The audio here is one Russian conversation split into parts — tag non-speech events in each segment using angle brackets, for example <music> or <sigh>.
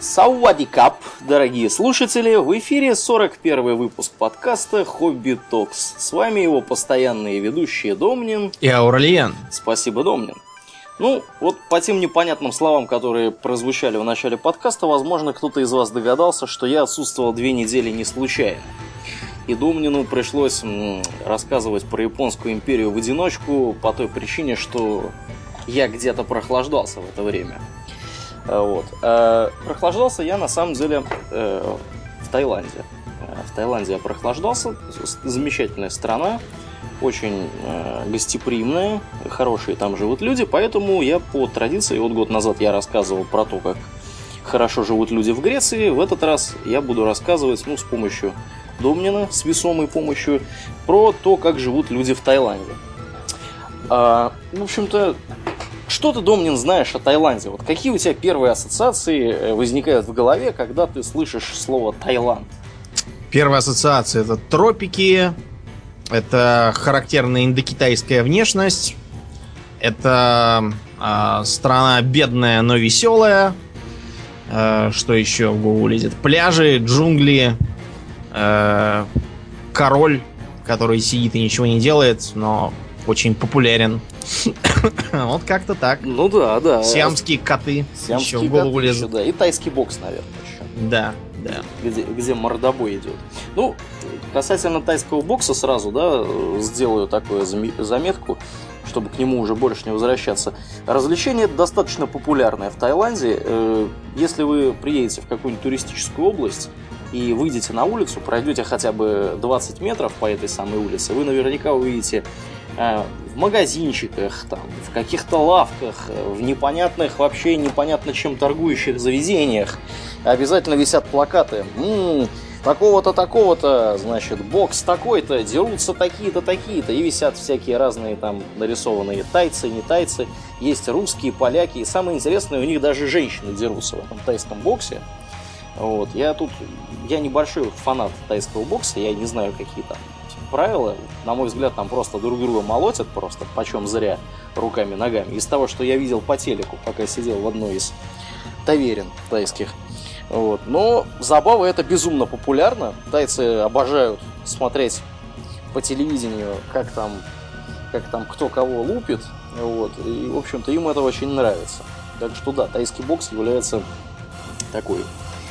Сауадикап, дорогие слушатели, в эфире 41 выпуск подкаста «Хобби Токс». С вами его постоянные ведущие Домнин и Ауралиен. Спасибо, Домнин. Ну, вот по тем непонятным словам, которые прозвучали в начале подкаста, возможно, кто-то из вас догадался, что я отсутствовал две недели не случайно. И Домнину пришлось рассказывать про японскую империю в одиночку по той причине, что я где-то прохлаждался в это время. Э, вот. Э, прохлаждался я на самом деле э, в Таиланде. В Таиланде я прохлаждался. Замечательная страна, очень гостеприимная, хорошие там живут люди, поэтому я по традиции, вот год назад я рассказывал про то, как хорошо живут люди в Греции, в этот раз я буду рассказывать, ну, с помощью Домнина, с весомой помощью, про то, как живут люди в Таиланде. А, в общем-то, что ты, Домнин, знаешь о Таиланде? Вот какие у тебя первые ассоциации э, возникают в голове, когда ты слышишь слово Таиланд? Первая ассоциация это тропики, это характерная индокитайская внешность, это э, страна бедная, но веселая. Э, что еще в голову лезет? Пляжи, джунгли, э, король, который сидит и ничего не делает, но очень популярен. <coughs> вот как-то так. Ну да, да. Сиамские коты Сиамские еще в голову лезут. да. И тайский бокс, наверное, еще. Да, да. Где, где мордобой идет. Ну, касательно тайского бокса сразу, да, сделаю такую заметку, чтобы к нему уже больше не возвращаться. Развлечение достаточно популярное в Таиланде. Э, если вы приедете в какую-нибудь туристическую область, и выйдете на улицу, пройдете хотя бы 20 метров по этой самой улице, вы наверняка увидите в магазинчиках, там, в каких-то лавках, э, в непонятных, вообще непонятно чем торгующих заведениях обязательно висят плакаты. М-м, такого-то, такого-то, значит, бокс такой-то, дерутся такие-то, такие-то, и висят всякие разные там нарисованные тайцы, не тайцы, есть русские, поляки, и самое интересное, у них даже женщины дерутся в этом тайском боксе. Вот, я тут, я небольшой фанат тайского бокса, я не знаю, какие там правила, на мой взгляд, там просто друг друга молотят просто, почем зря, руками, ногами. Из того, что я видел по телеку, пока сидел в одной из таверин тайских. Вот. Но забава это безумно популярно. Тайцы обожают смотреть по телевидению, как там, как там кто кого лупит. Вот. И, в общем-то, им это очень нравится. Так что да, тайский бокс является такой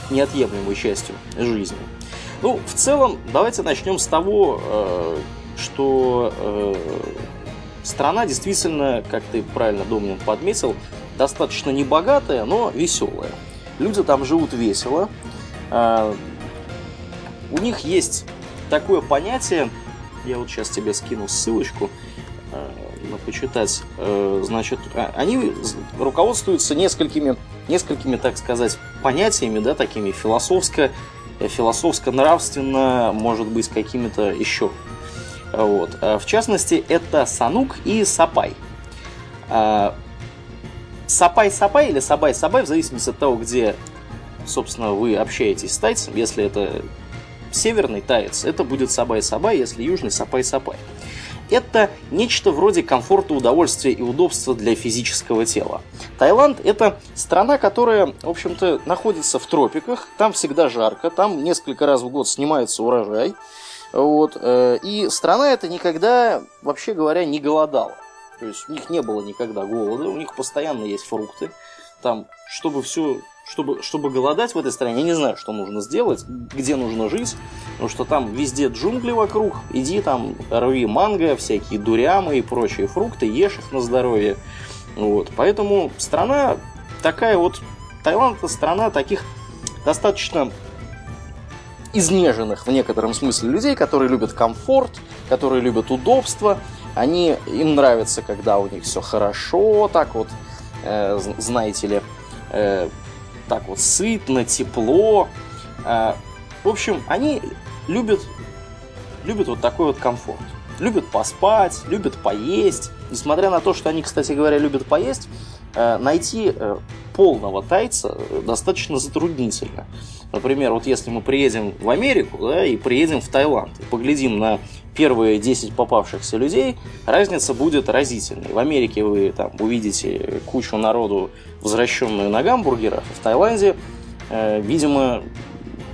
неотъемлемой частью жизни. Ну, в целом, давайте начнем с того, э, что э, страна действительно, как ты правильно, Домнин, подметил, достаточно небогатая, но веселая. Люди там живут весело. Э, у них есть такое понятие, я вот сейчас тебе скину ссылочку, на почитать, значит, они руководствуются несколькими, несколькими, так сказать, понятиями, да, такими философско философско-нравственно, может быть, какими-то еще. Вот. В частности, это Санук и Сапай. Сапай-сапай или сабай-сабай, в зависимости от того, где, собственно, вы общаетесь с тайцем. Если это северный таец, это будет сабай-сабай, если южный сапай-сапай. Это нечто вроде комфорта, удовольствия и удобства для физического тела. Таиланд – это страна, которая, в общем-то, находится в тропиках, там всегда жарко, там несколько раз в год снимается урожай. Вот, э, и страна эта никогда, вообще говоря, не голодала. То есть у них не было никогда голода, у них постоянно есть фрукты. Там, чтобы все чтобы, чтобы голодать в этой стране, я не знаю, что нужно сделать, где нужно жить, потому что там везде джунгли вокруг, иди там, рви манго, всякие дурямы и прочие фрукты, ешь их на здоровье. Вот. Поэтому страна такая вот, Таиланд это страна таких достаточно изнеженных в некотором смысле людей, которые любят комфорт, которые любят удобство, они, им нравится, когда у них все хорошо, так вот, э, знаете ли, э, так вот сытно, тепло. А, в общем, они любят, любят вот такой вот комфорт. Любят поспать, любят поесть. Несмотря на то, что они, кстати говоря, любят поесть, найти э, полного тайца достаточно затруднительно. Например, вот если мы приедем в Америку да, и приедем в Таиланд, и поглядим на первые 10 попавшихся людей, разница будет разительной. В Америке вы там увидите кучу народу, возвращенную на гамбургерах, в Таиланде Э, видимо,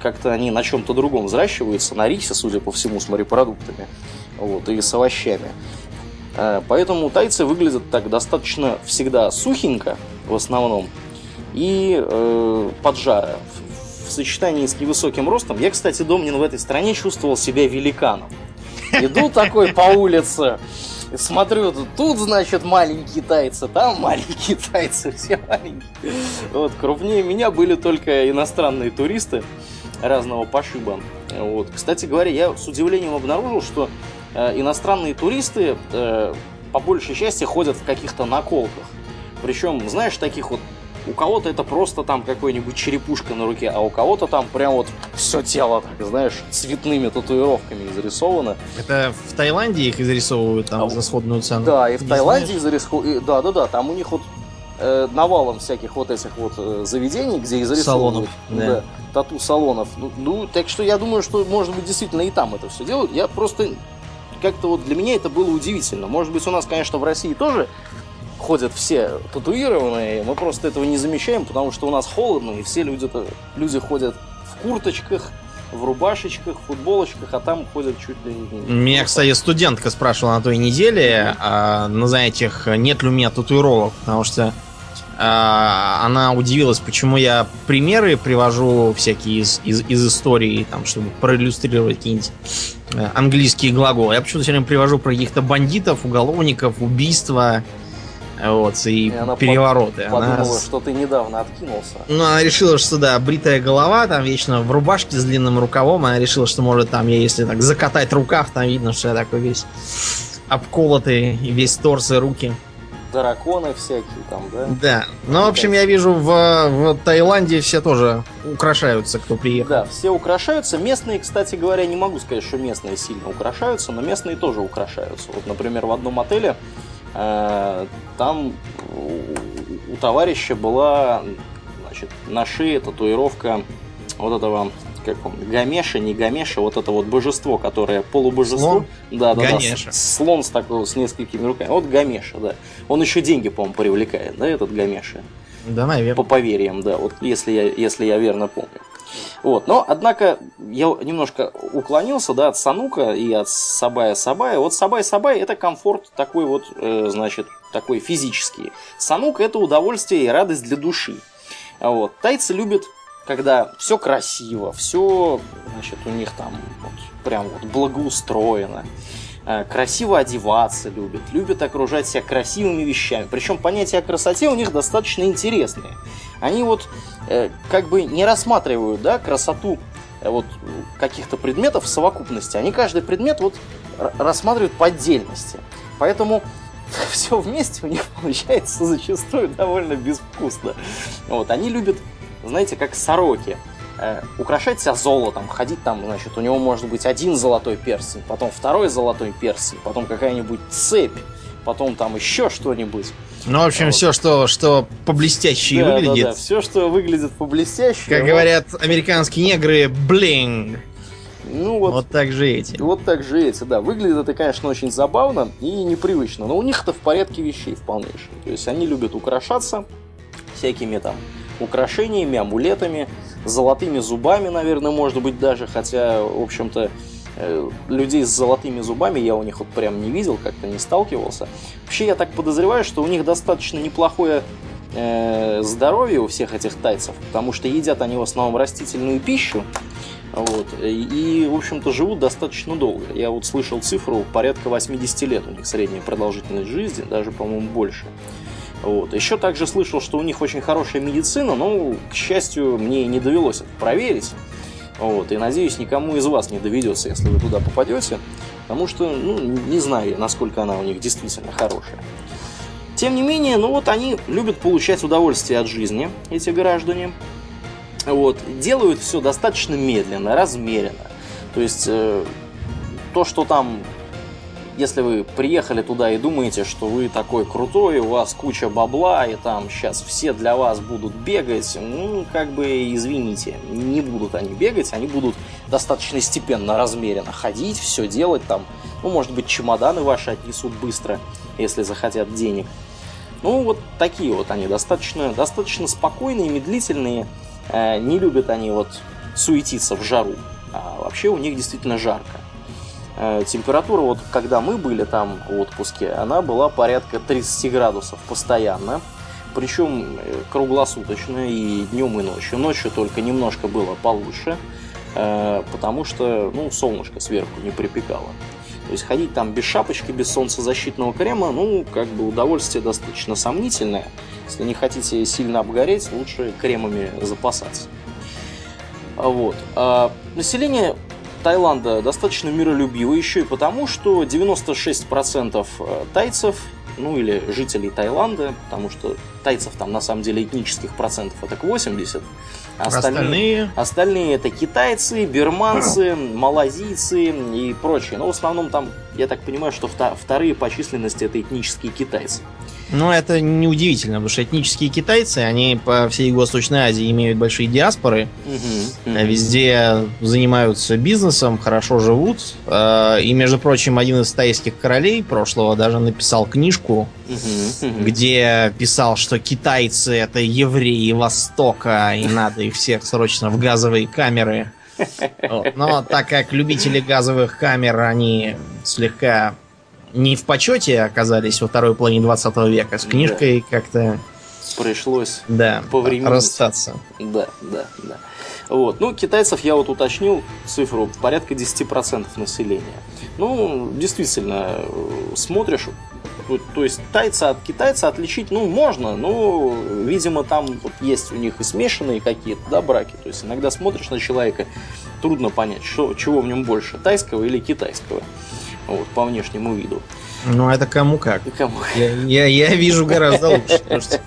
как-то они на чем-то другом взращиваются, на рисе, судя по всему, с морепродуктами вот, и с овощами. Э, поэтому тайцы выглядят так достаточно всегда сухенько в основном и э, поджарая. В, сочетании с невысоким ростом. Я, кстати, Домнин в этой стране чувствовал себя великаном. Иду такой по улице, смотрю, тут, значит, маленькие тайцы, там маленькие тайцы, все маленькие. Вот, крупнее меня были только иностранные туристы разного пошиба. Вот. Кстати говоря, я с удивлением обнаружил, что иностранные туристы э, по большей части ходят в каких-то наколках. Причем, знаешь, таких вот у кого-то это просто там какой-нибудь черепушка на руке, а у кого-то там прям вот все тело, так, знаешь, цветными татуировками изрисовано. Это в Таиланде их изрисовывают там а, за сходную цену? Да, и в Таиланде изрисовывают. Да, да, да, там у них вот э, навалом всяких вот этих вот э, заведений, где изрисовывают. Салонов, да. да тату-салонов. Ну, ну, так что я думаю, что, может быть, действительно и там это все делают. Я просто как-то вот для меня это было удивительно. Может быть, у нас, конечно, в России тоже ходят все татуированные, мы просто этого не замечаем, потому что у нас холодно, и все люди, люди ходят в курточках, в рубашечках, в футболочках, а там ходят чуть ли не... Меня, кстати, студентка спрашивала на той неделе, а, на занятиях, нет ли у меня татуировок, потому что а, она удивилась, почему я примеры привожу всякие из, из, из истории, там, чтобы проиллюстрировать какие-нибудь английские глаголы. Я почему-то все время привожу про каких-то бандитов, уголовников, убийства, вот, и, и она перевороты. Под, она подумала, что ты недавно откинулся. Ну, она решила, что да, бритая голова, там вечно в рубашке с длинным рукавом, она решила, что может там, я если так закатать рукав, там видно, что я такой весь обколотый, весь торс и руки. Драконы всякие там, да? Да. Ну, в общем, я вижу, в, в Таиланде все тоже украшаются, кто приехал. Да, все украшаются. Местные, кстати говоря, не могу сказать, что местные сильно украшаются, но местные тоже украшаются. Вот, например, в одном отеле Э, там у товарища была значит, на шее татуировка вот этого как он, Гамеша, не Гамеша, вот это вот божество, которое полубожество. Слон? Да, да, Ганеша. да. Слон с такой, с несколькими руками. Вот Гамеша, да. Он еще деньги, по-моему, привлекает, да, этот Гамеша. Да, наверное. По поверьям, да, вот если я, если я верно помню. Вот, но, однако, я немножко уклонился, да, от Санука и от Сабая Сабая. Вот Сабай Сабай это комфорт такой вот, э, значит, такой физический. Санук это удовольствие и радость для души. Вот. Тайцы любят, когда все красиво, все, значит, у них там вот, прям вот благоустроено. Э, красиво одеваться любят, любят окружать себя красивыми вещами. Причем понятия о красоте у них достаточно интересные. Они вот э, как бы не рассматривают да, красоту э, вот, каких-то предметов в совокупности. Они каждый предмет вот рассматривают по отдельности. Поэтому <laughs> все вместе у них <laughs> получается зачастую довольно безвкусно. Вот, они любят, знаете, как сороки – э, украшать себя золотом, ходить там, значит, у него может быть один золотой перстень, потом второй золотой перстень, потом какая-нибудь цепь, потом там еще что-нибудь. Ну, в общем, вот. все, что, что по-блестящей да, выглядит. Да, да, все, что выглядит по-блестящей. Как вот. говорят американские негры, блинг. Ну вот, вот так же эти. Вот так же эти, да. Выглядит это, конечно, очень забавно и непривычно, но у них это в порядке вещей в полнейшем. То есть они любят украшаться всякими там украшениями, амулетами, золотыми зубами, наверное, может быть даже, хотя, в общем-то, э, людей с золотыми зубами я у них вот прям не видел, как-то не сталкивался. Вообще я так подозреваю, что у них достаточно неплохое э, здоровье у всех этих тайцев, потому что едят они в основном растительную пищу, вот, и, в общем-то, живут достаточно долго. Я вот слышал цифру, порядка 80 лет у них средняя продолжительность жизни, даже, по-моему, больше. Вот. Еще также слышал, что у них очень хорошая медицина, но, к счастью, мне не довелось это проверить. Вот. И надеюсь, никому из вас не доведется, если вы туда попадете, потому что, ну, не знаю, насколько она у них действительно хорошая. Тем не менее, ну вот они любят получать удовольствие от жизни, эти граждане. Вот. Делают все достаточно медленно, размеренно. То есть э, то, что там если вы приехали туда и думаете, что вы такой крутой, у вас куча бабла, и там сейчас все для вас будут бегать, ну, как бы, извините, не будут они бегать, они будут достаточно степенно, размеренно ходить, все делать там, ну, может быть, чемоданы ваши отнесут быстро, если захотят денег. Ну, вот такие вот они, достаточно, достаточно спокойные, медлительные, Э, не любят они вот суетиться в жару. А вообще у них действительно жарко. Э, температура, вот когда мы были там в отпуске, она была порядка 30 градусов постоянно. Причем э, круглосуточно и днем, и ночью. Ночью только немножко было получше, э, потому что ну, солнышко сверху не припекало. То есть ходить там без шапочки, без солнцезащитного крема, ну, как бы удовольствие достаточно сомнительное. Если не хотите сильно обгореть, лучше кремами запасаться. Вот. А население Таиланда достаточно миролюбиво еще и потому, что 96% э, тайцев, ну или жителей Таиланда, потому что тайцев там на самом деле этнических процентов это к 80, а остальные? Остальные это китайцы, бирманцы, малазийцы и прочие. Но в основном там, я так понимаю, что вторые по численности это этнические китайцы. Ну, это неудивительно, потому что этнические китайцы, они по всей Юго-Восточной Азии имеют большие диаспоры, угу, угу. везде занимаются бизнесом, хорошо живут. А, и, между прочим, один из тайских королей прошлого даже написал книжку, угу, угу. где писал, что китайцы это евреи Востока, и надо их всех срочно в газовые камеры. Но так как любители газовых камер, они слегка не в почете оказались во второй половине 20 века. С книжкой да. как-то пришлось да, расстаться. Да, да, да. Вот. Ну, китайцев я вот уточнил цифру порядка 10% населения. Ну, действительно, смотришь, то есть тайца от китайца отличить, ну, можно, но, видимо, там вот есть у них и смешанные какие-то, да, браки. То есть иногда смотришь на человека, трудно понять, что, чего в нем больше, тайского или китайского вот, по внешнему виду. Ну, это кому как. Кому? Я, я, я вижу гораздо лучше. То что,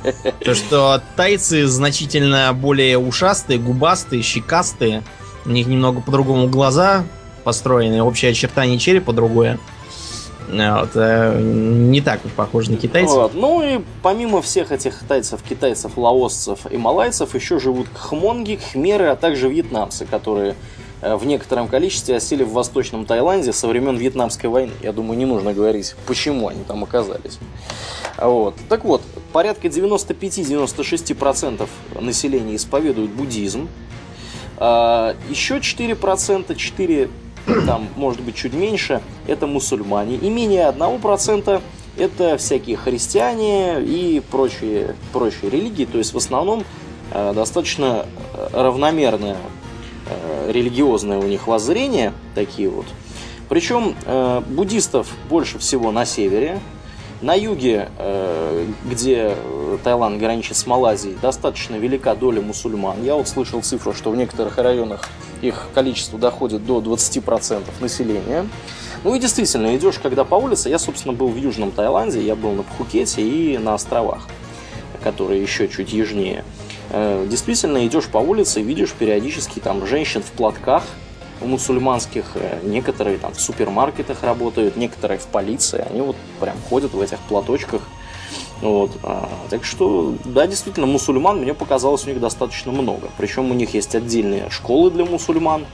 то, что тайцы значительно более ушастые, губастые, щекастые. У них немного по-другому глаза построены, общее очертание черепа другое. Вот, э, не так вот похоже на китайцев. Вот. Ну и помимо всех этих тайцев, китайцев, лаосцев и малайцев, еще живут хмонги, хмеры, а также вьетнамцы, которые Э, в некотором количестве осели в Восточном Таиланде со времен Вьетнамской войны. Я думаю, не нужно говорить, почему они там оказались. Вот. Так вот, порядка 95-96% населения исповедуют буддизм. А, еще 4%, 4, <coughs> там, может быть, чуть меньше, это мусульмане. И менее 1% это всякие христиане и прочие, прочие религии. То есть, в основном, э, достаточно э, равномерная Э, религиозное у них воззрение, такие вот. Причем э, буддистов больше всего на севере, на юге, э, где Таиланд граничит с Малайзией, достаточно велика доля мусульман. Я вот слышал цифру, что в некоторых районах их количество доходит до 20% населения. Ну и действительно, идешь когда по улице, я, собственно, был в Южном Таиланде, я был на Пхукете и на островах, которые еще чуть южнее. Э, действительно идешь по улице видишь периодически там женщин в платках мусульманских, э, некоторые там в супермаркетах работают, некоторые в полиции, они вот прям ходят в этих платочках. Вот. А, так что, да, действительно, мусульман мне показалось у них достаточно много. Причем у них есть отдельные школы для мусульман,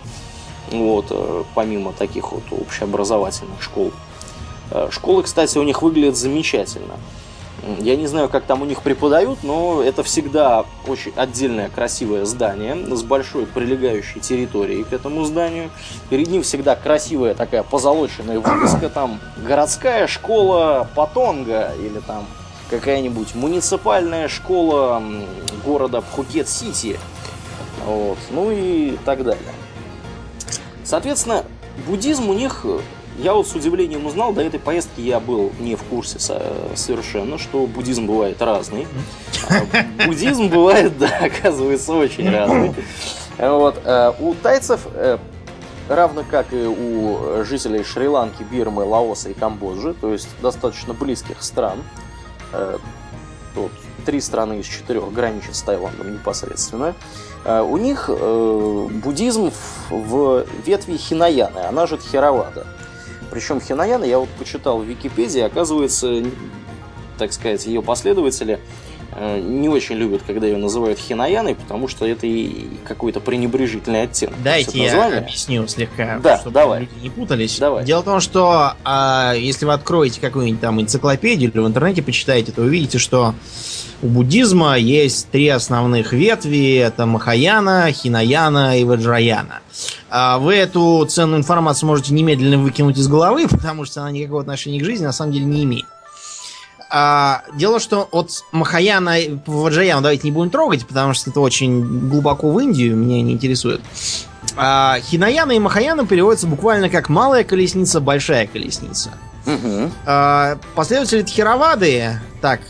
вот, э, помимо таких вот общеобразовательных школ. Школы, кстати, у них выглядят замечательно. Я не знаю, как там у них преподают, но это всегда очень отдельное красивое здание с большой прилегающей территорией к этому зданию. Перед ним всегда красивая такая позолоченная вывеска, там городская школа Патонга или там какая-нибудь муниципальная школа города Пхукет-Сити. Вот, ну и так далее. Соответственно, буддизм у них я вот с удивлением узнал, до этой поездки я был не в курсе совершенно, что буддизм бывает разный. А буддизм бывает, да, оказывается, очень разный. Вот. Э, у тайцев, э, равно как и у жителей Шри-Ланки, Бирмы, Лаоса и Камбоджи, то есть достаточно близких стран, э, тут три страны из четырех граничат с Таиландом непосредственно, у них буддизм в ветви Хинаяны, она же Тхеравада. Причем Хинаяна, я вот почитал в Википедии, оказывается, так сказать, ее последователи э, не очень любят, когда ее называют хинаяной, потому что это и какой-то пренебрежительный оттенок. Дайте я объясню слегка, да, чтобы давай. люди не путались. Давай. Дело в том, что а, если вы откроете какую-нибудь там энциклопедию или в интернете почитаете, то увидите, что у буддизма есть три основных ветви. Это Махаяна, Хинаяна и Ваджраяна. А вы эту ценную информацию можете немедленно выкинуть из головы, <laughs> потому что она никакого отношения к жизни на самом деле не имеет. А, дело, что от Махаяна Ваджаяна давайте не будем трогать, потому что это очень глубоко в Индию, меня не интересует. А, Хинаяна и Махаяна переводятся буквально как малая колесница, большая колесница. Угу. А, последователи Тхеравады, так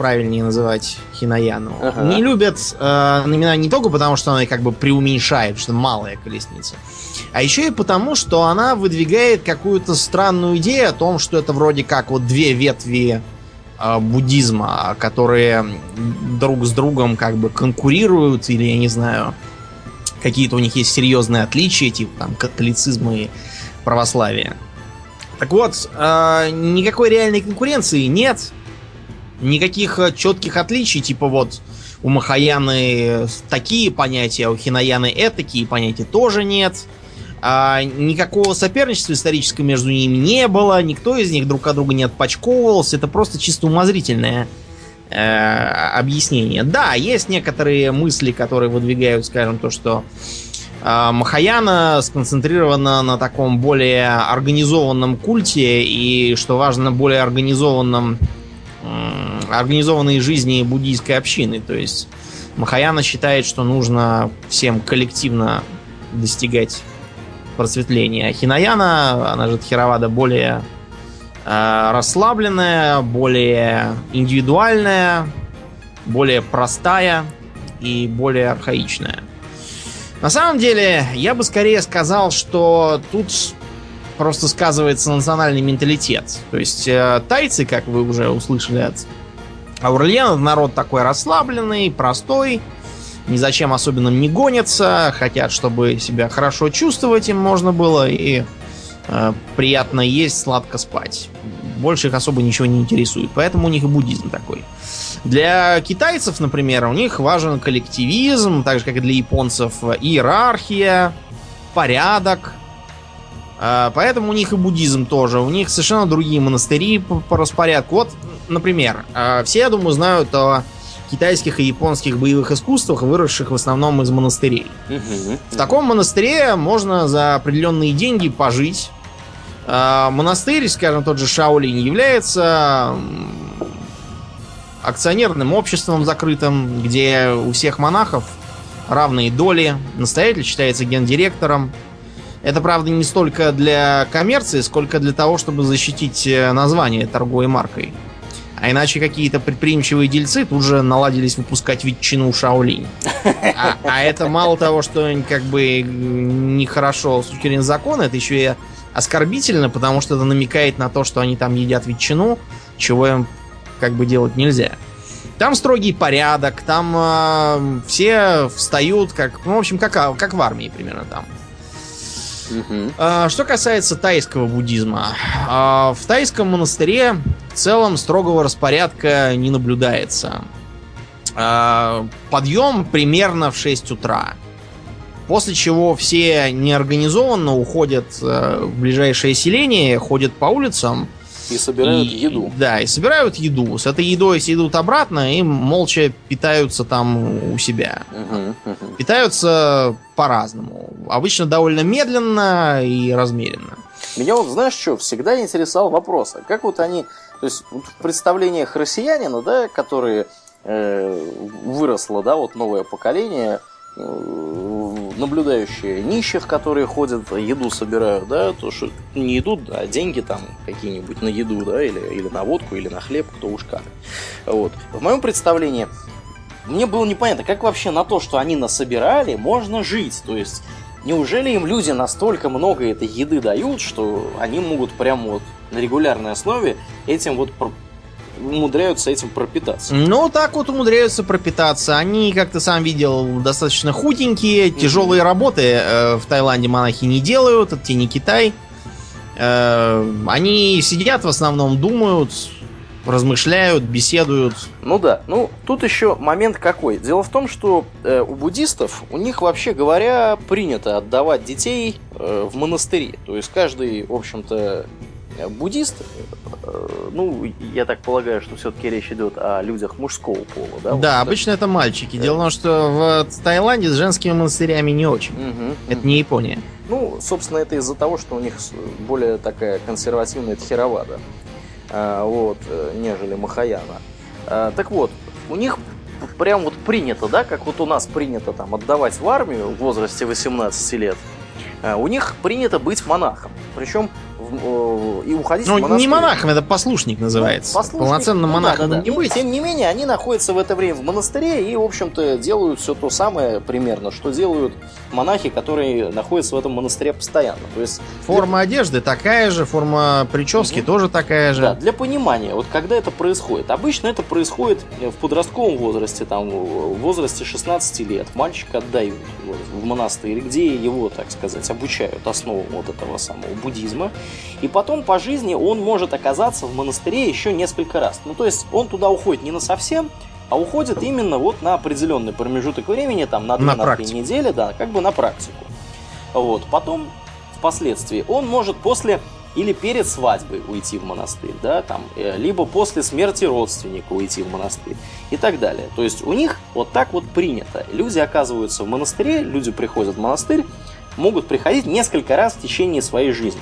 правильнее называть Хинаяну, Ага. не любят э, имена не только потому, что она как бы преуменьшает, что малая колесница, а еще и потому, что она выдвигает какую-то странную идею о том, что это вроде как вот две ветви э, буддизма, которые друг с другом как бы конкурируют, или я не знаю, какие-то у них есть серьезные отличия, типа там католицизма и православия. Так вот, э, никакой реальной конкуренции нет. Никаких э, четких отличий, типа вот у Махаяны такие понятия, а у Хинаяны такие понятия тоже нет. А, никакого соперничества исторического между ними не было, никто из них друг от друга не отпочковывался. Это просто чисто умозрительное э, объяснение. Да, есть некоторые мысли, которые выдвигают, скажем, то, что а, Махаяна сконцентрирована на таком более организованном культе и, что важно, более организованном м, организованной жизни буддийской общины. То есть Махаяна считает, что нужно всем коллективно достигать просветления. А Хинаяна, она же Тхеравада, более э, расслабленная, более индивидуальная, более простая и более архаичная. На самом деле, я бы скорее сказал, что тут просто сказывается национальный менталитет. То есть э, тайцы, как вы уже услышали от Аурельяна, народ такой расслабленный, простой, ни зачем особенным не гонятся, хотят, чтобы себя хорошо чувствовать им можно было и э, приятно есть, сладко спать. Больше их особо ничего не интересует. Поэтому у них и буддизм такой. Для китайцев, например, у них важен коллективизм, так же как и для японцев, иерархия, порядок. А, Поэтому у них и буддизм тоже. У них совершенно другие монастыри по, по распорядку. Вот, например, а, все, я думаю, знают о китайских и японских боевых искусствах, выросших в основном из монастырей. Угу. В таком монастыре можно за определенные деньги пожить. А, Монастырь, скажем, тот же Шаолинь, является акционерным обществом закрытым, где у всех монахов равные доли. Настоятель считается гендиректором. Это, правда, не столько для коммерции, сколько для того, чтобы защитить э, название торговой маркой. А иначе какие-то предприимчивые дельцы тут же наладились выпускать ветчину Шаолинь. А, а это мало того, что как бы нехорошо с точки зрения закона, это еще и оскорбительно, потому что это намекает на то, что они там едят ветчину, чего им как бы делать нельзя. Там строгий порядок, там э, все встают, как, ну, в общем, как, как в армии примерно там. А, Что касается тайского буддизма, а, в тайском монастыре в целом строгого распорядка не наблюдается. А, Подъем примерно в 6 утра. После чего все неорганизованно уходят э, в ближайшее селение, ходят по улицам. И собирают и- еду. Да, и собирают еду. С этой едой идут обратно и молча питаются там у себя. Мгм. Питаются по-разному. Обычно довольно медленно и размеренно. Меня вот, знаешь что, всегда интересовал вопрос, а как вот они, то есть в представлениях россиянина, да, которые э, выросло, да, вот новое поколение, наблюдающие нищих, которые ходят, еду собирают, да, то что не едут, а деньги там какие-нибудь на еду, да, или, или на водку, или на хлеб, кто уж как. Вот. В моем представлении мне было непонятно, как вообще на то, что они насобирали, можно жить. То есть, неужели им люди настолько много этой еды дают, что они могут прямо вот на регулярной основе этим вот умудряются этим пропитаться? Ну, так вот умудряются пропитаться. Они, как ты сам видел, достаточно худенькие. Тяжелые работы э, в Таиланде монахи не делают. Это тебе не Китай. Э, они сидят в основном, думают. размышляют, беседуют. Ну да, ну тут еще момент какой. Дело в том, что э, у буддистов, у них вообще говоря, принято отдавать детей э, в монастыри. То есть каждый, в общем-то, буддист, э, ну, я так полагаю, что все-таки речь идет о людях мужского пола, да? Да, вот, обычно это мальчики. Да. Дело в том, что в Таиланде с женскими монастырями не очень. Угу, это угу. не Япония. Ну, собственно, это из-за того, что у них более такая консервативная тхеравада, вот, э, нежели Махаяна. Так вот, у них прям вот принято, да, как вот у нас принято там отдавать в армию в возрасте 18 лет, у них принято быть монахом. Причем Э, и уходить ну, в монастырь. не монахом, это послушник называется. Ну, послушник, Полноценным ну, монахом да, да, да. не быть. Тем не менее, они находятся в это время в монастыре и, в общем-то, делают все то самое примерно, что делают монахи, которые находятся в этом монастыре постоянно. То есть форма для... одежды такая же, форма прически угу. тоже такая же. Да, для понимания, вот когда это происходит. Обычно это происходит в подростковом возрасте, там, в возрасте 16 лет. Мальчика отдают в монастырь, где его, так сказать, обучают основам вот этого самого буддизма. И потом по жизни он может оказаться в монастыре еще несколько раз. Ну, то есть он туда уходит не на совсем, а уходит именно вот на определенный промежуток времени, там на 2-3 недели, да, как бы на практику. Вот. Потом, впоследствии, он может после или перед свадьбой уйти в монастырь, да, там, э, либо после смерти родственника уйти в монастырь и так далее. То есть у них вот так вот принято. Люди оказываются в монастыре, люди приходят в монастырь, могут приходить несколько раз в течение своей жизни.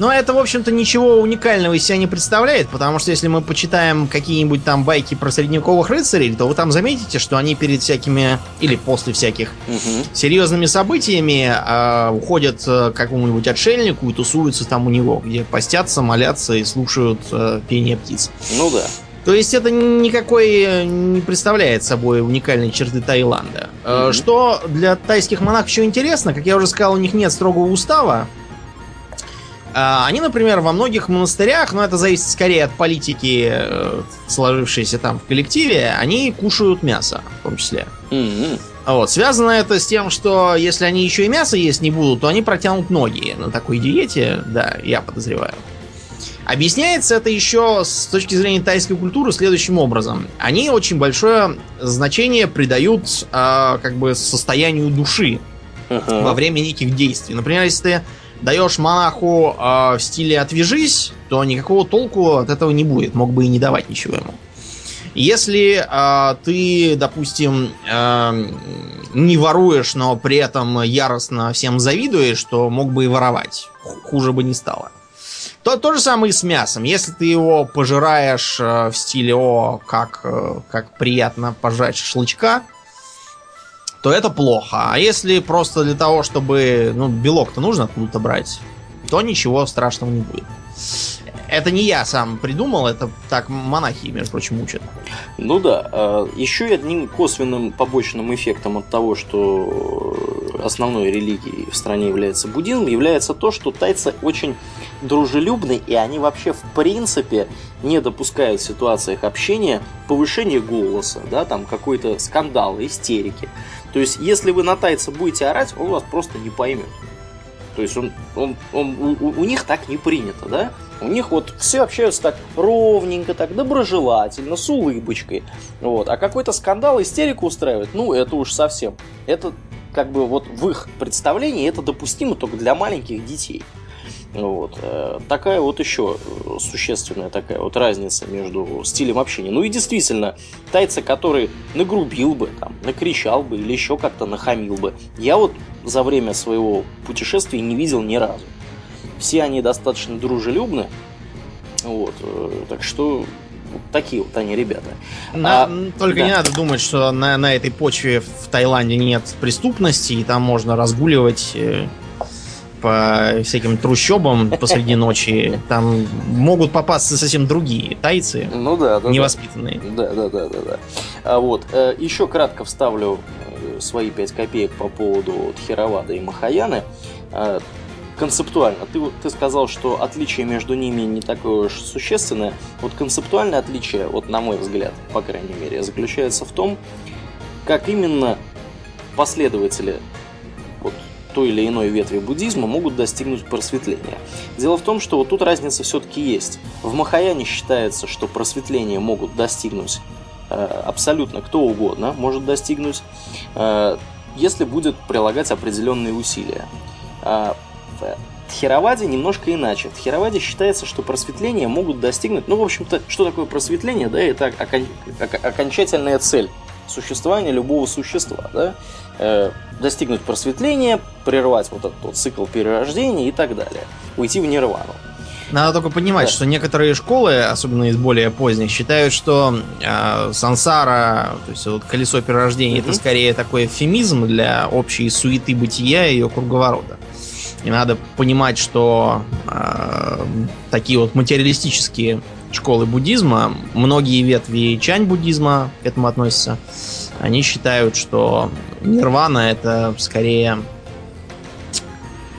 Но это, в общем-то, ничего уникального из себя не представляет, потому что если мы почитаем какие-нибудь там байки про средневековых рыцарей, то вы там заметите, что они перед всякими, или после всяких угу. серьезными событиями э, уходят к какому-нибудь отшельнику и тусуются там у него, где постятся, молятся и слушают э, пение птиц. Ну да. То есть это никакой не представляет собой уникальной черты Таиланда. Mm-hmm. Что для тайских монахов еще интересно, как я уже сказал, у них нет строгого устава, а, они, например, во многих монастырях, но это зависит скорее от политики, э, сложившейся там в коллективе, они кушают мясо, в том числе. Mm-hmm. Вот. Связано это с тем, что если они еще и мясо есть не будут, то они протянут ноги на такой диете, да, я подозреваю. Объясняется это еще с точки зрения тайской культуры следующим образом. Они очень большое значение придают э, как бы состоянию души uh-huh. во время неких действий. Например, если ты даешь монаху э, в стиле отвяжись, то никакого толку от этого не будет. Мог бы и не давать ничего ему. Если э, ты, допустим, э, не воруешь, но при этом яростно всем завидуешь, то мог бы и воровать. Хуже бы не стало. То, то же самое и с мясом. Если ты его пожираешь э, в стиле «О, как, э, как приятно пожать шашлычка», то это плохо. А если просто для того, чтобы... Ну, белок-то нужно откуда-то брать, то ничего страшного не будет. Это не я сам придумал, это так монахи, между прочим, учат. Ну да. А, Еще одним косвенным побочным эффектом от того, что основной религией в стране является буддизм, является то, что тайцы очень дружелюбны, и они вообще в принципе не допускают в ситуациях общения повышения голоса, да, там какой-то скандал, истерики. То есть, если вы на тайца будете орать, он вас просто не поймет. То есть он, он, он, у, у них так не принято, да? У них вот все общаются так ровненько, так доброжелательно, с улыбочкой. Вот. А какой-то скандал, истерику устраивать, ну, это уж совсем. Это как бы вот в их представлении это допустимо только для маленьких детей. Вот. Э, такая вот еще э, существенная такая вот разница между стилем общения. Ну и действительно, тайца, который нагрубил бы, там, накричал бы или еще как-то нахамил бы, я вот за время своего путешествия не видел ни разу. Все они достаточно дружелюбны, вот, э, так что такие вот они ребята. На, а, только да. не надо думать, что на, на этой почве в Таиланде нет преступности, и там можно разгуливать по всяким трущобам посреди ночи, там могут попасться совсем другие тайцы. Ну да, да. Невоспитанные. Да, да, да, да, да. А вот, э, еще кратко вставлю э, свои 5 копеек по поводу Тхеравада и Махаяны. Э, концептуально. Ты, ты сказал, что отличие между ними не такое уж существенное. Вот концептуальное отличие, вот на мой взгляд, по крайней мере, заключается в том, как именно последователи той или иной ветви буддизма могут достигнуть просветления. Дело в том, что вот тут разница все-таки есть. В Махаяне считается, что просветление могут достигнуть э, абсолютно кто угодно, может достигнуть, э, если будет прилагать определенные усилия. А в Тхераваде немножко иначе. В Тхераваде считается, что просветление могут достигнуть, ну, в общем-то, что такое просветление, да, это окон... окончательная цель существования любого существа, да, э, достигнуть просветления, прервать вот этот вот цикл перерождения и так далее, уйти в нирвану. Надо только понимать, да. что некоторые школы, особенно из более поздних, считают, что э, сансара, то есть вот колесо перерождения, mm-hmm. это скорее такой эфемизм для общей суеты бытия и ее круговорота. И надо понимать, что э, такие вот материалистические школы буддизма, многие ветви чань буддизма к этому относятся, они считают, что нирвана это скорее